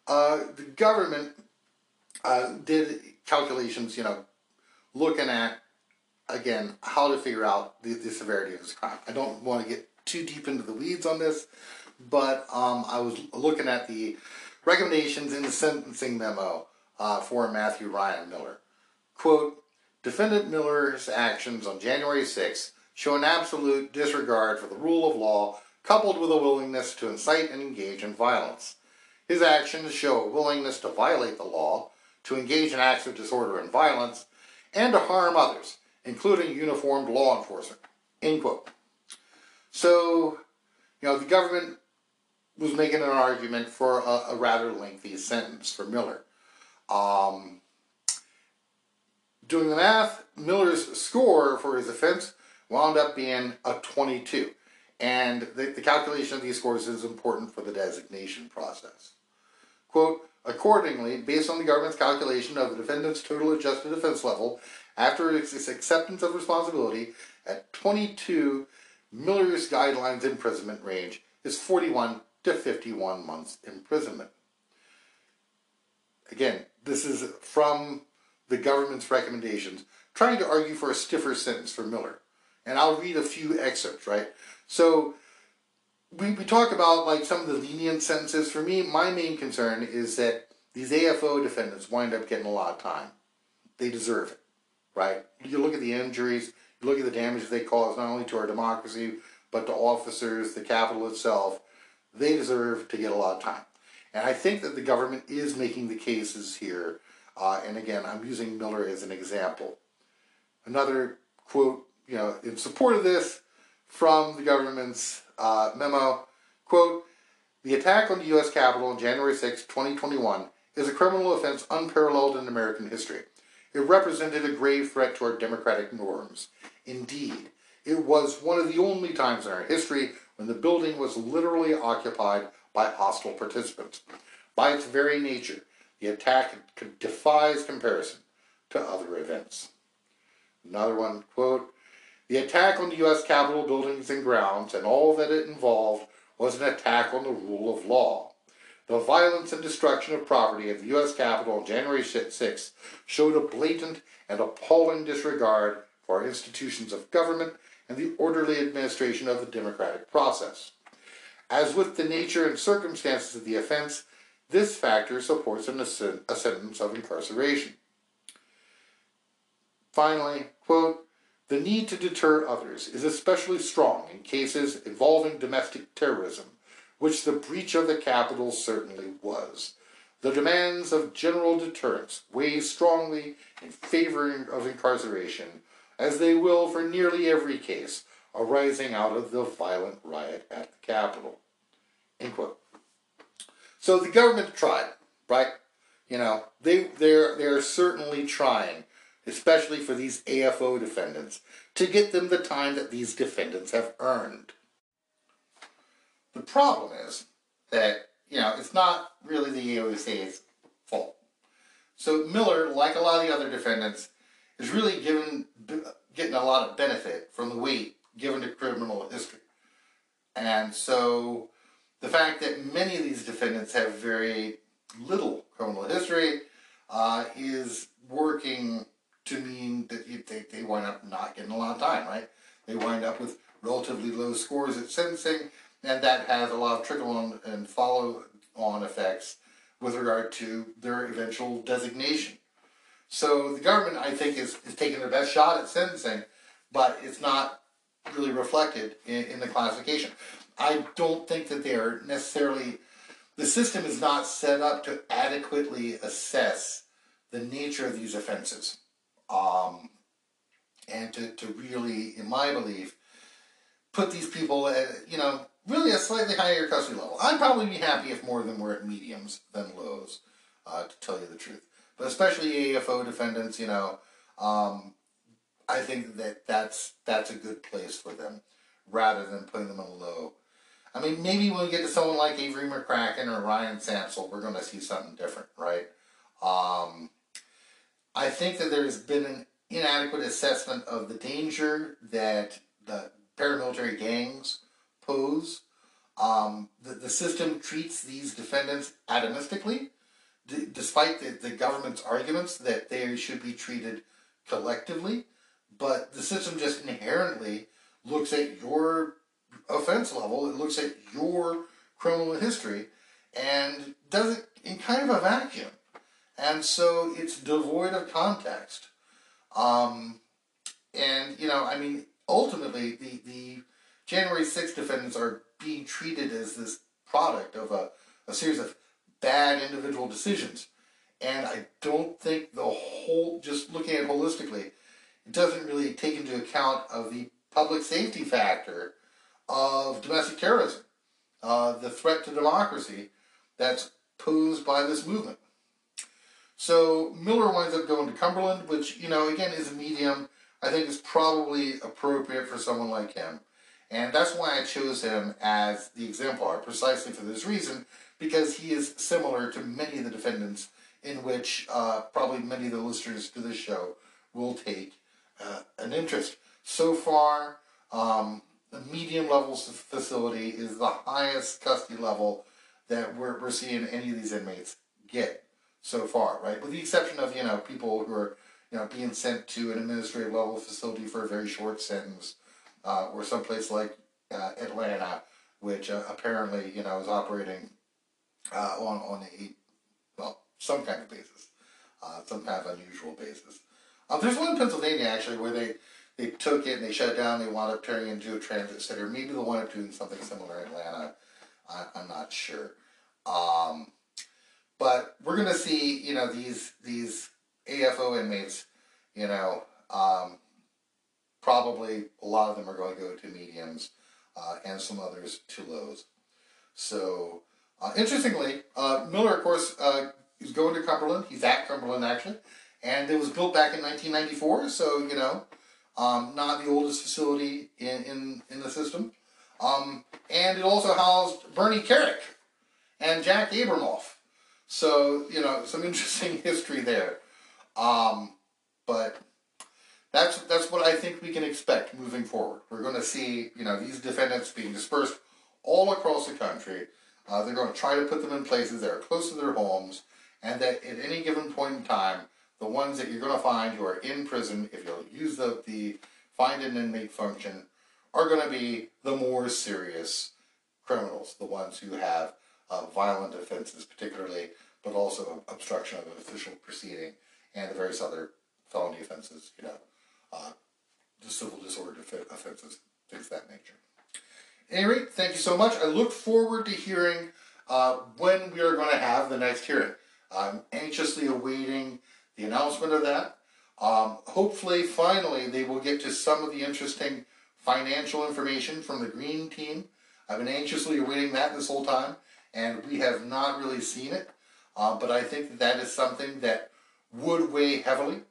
uh, the government uh, did calculations, you know, looking at again, how to figure out the, the severity of this crime. I don't want to get too deep into the weeds on this, but um, I was looking at the recommendations in the sentencing memo uh, for Matthew Ryan Miller. Quote, Defendant Miller's actions on January 6th show an absolute disregard for the rule of law coupled with a willingness to incite and engage in violence. His actions show a willingness to violate the law, to engage in acts of disorder and violence, and to harm others, including uniformed law enforcement. End quote. So, you know, the government was making an argument for a, a rather lengthy sentence for Miller. Um, doing the math, Miller's score for his offense wound up being a 22. And the, the calculation of these scores is important for the designation process. Quote, accordingly, based on the government's calculation of the defendant's total adjusted offense level after its acceptance of responsibility at 22, Miller's guidelines imprisonment range is 41 to 51 months imprisonment. Again, this is from the government's recommendations, trying to argue for a stiffer sentence for Miller. And I'll read a few excerpts, right? So we, we talk about like some of the lenient sentences. For me, my main concern is that these AFO defendants wind up getting a lot of time. They deserve it right? You look at the injuries, you look at the damage they cause not only to our democracy, but to officers, the Capitol itself, they deserve to get a lot of time. And I think that the government is making the cases here. Uh, and again, I'm using Miller as an example. Another quote, you know, in support of this from the government's uh, memo, quote, the attack on the U.S. Capitol on January 6, 2021 is a criminal offense unparalleled in American history. It represented a grave threat to our democratic norms. Indeed, it was one of the only times in our history when the building was literally occupied by hostile participants. By its very nature, the attack defies comparison to other events. Another one, quote, the attack on the U.S. Capitol buildings and grounds and all that it involved was an attack on the rule of law. The violence and destruction of property at the U.S. Capitol on January 6 showed a blatant and appalling disregard for our institutions of government and the orderly administration of the democratic process. As with the nature and circumstances of the offense, this factor supports a sentence of incarceration. Finally, quote, the need to deter others is especially strong in cases involving domestic terrorism, which the breach of the Capitol certainly was. The demands of general deterrence weigh strongly in favor of incarceration, as they will for nearly every case arising out of the violent riot at the Capitol. So the government tried, right? You know, they they're they're certainly trying especially for these AFO defendants, to get them the time that these defendants have earned. The problem is that, you know, it's not really the AUSA's fault. So Miller, like a lot of the other defendants, is really given getting a lot of benefit from the weight given to criminal history. And so the fact that many of these defendants have very little criminal history uh, is working to mean that they, they wind up not getting a lot of time, right? They wind up with relatively low scores at sentencing, and that has a lot of trickle on and follow on effects with regard to their eventual designation. So the government, I think, is, is taking their best shot at sentencing, but it's not really reflected in, in the classification. I don't think that they are necessarily, the system is not set up to adequately assess the nature of these offenses um, and to, to really, in my belief, put these people at, you know, really a slightly higher custody level. I'd probably be happy if more of them were at mediums than lows, uh, to tell you the truth. But especially AFO defendants, you know, um, I think that that's that's a good place for them, rather than putting them in low. I mean, maybe when we get to someone like Avery MacCracken or Ryan Samsel, we're going to see something different, right? Um, I think that there's been an inadequate assessment of the danger that the paramilitary gangs pose. Um, the, the system treats these defendants atomistically, d- despite the, the government's arguments that they should be treated collectively. But the system just inherently looks at your offense level, it looks at your criminal history, and does it in kind of a vacuum and so it's devoid of context. Um, and you know, I mean, ultimately, the the January 6th defendants are being treated as this product of a, a series of bad individual decisions. And I don't think the whole, just looking at it holistically, it doesn't really take into account of the public safety factor of domestic terrorism, uh, the threat to democracy that's posed by this movement. So Miller winds up going to Cumberland, which, you know, again is a medium. I think is probably appropriate for someone like him. And that's why I chose him as the exemplar, precisely for this reason, because he is similar to many of the defendants in which uh, probably many of the listeners to this show will take uh, an interest. So far, um, the medium level facility is the highest custody level that we're, we're seeing any of these inmates get so far, right? With the exception of, you know, people who are, you know, being sent to an administrative level facility for a very short sentence, uh, or someplace like uh, Atlanta, which uh, apparently, you know, is operating uh, on, on a, well, some kind of basis, uh, some kind of unusual basis. Um, there's one in Pennsylvania, actually, where they, they took it and they shut it down. They wound up turning into a transit center. Maybe they'll wind up doing something similar in Atlanta. I, I'm not sure. Um, but we're gonna see, you know, these these AFO inmates, you know, um, probably a lot of them are going to go to mediums, uh, and some others to lows. So, uh, interestingly, uh, Miller, of course, uh, is going to Cumberland. He's at Cumberland actually, and it was built back in 1994. So you know, um, not the oldest facility in in, in the system. Um, and it also housed Bernie Kerik and Jack Abramoff. So you know, some interesting history there. Um, but that's that's what I think we can expect moving forward. We're going to see you know these defendants being dispersed all across the country. Uh, they're going to try to put them in places that are close to their homes, and that at any given point in time, the ones that you're going to find who are in prison, if you'll use the the find an inmate function, are going to be the more serious criminals, the ones who have uh, violent offenses, particularly, but also obstruction of an official proceeding and the various other felony offenses, you know, uh, civil disorder offenses, things of that nature. At any rate, thank you so much. I look forward to hearing uh, when we are going to have the next hearing. I'm anxiously awaiting the announcement of that. Um, hopefully, finally, they will get to some of the interesting financial information from the Green team. I've been anxiously awaiting that this whole time, and we have not really seen it. Uh, but I think that, that is something that would weigh heavily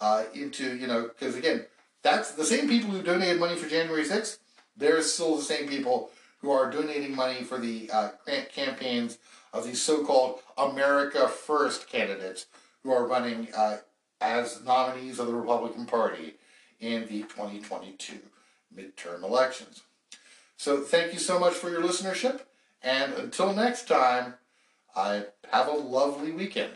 uh, into, you know, because again, that's the same people who donated money for January 6th, they're still the same people who are donating money for the uh, campaigns of these so called America First candidates who are running uh, as nominees of the Republican Party in the 2022 midterm elections. So, thank you so much for your listenership, and until next time, I have a lovely weekend.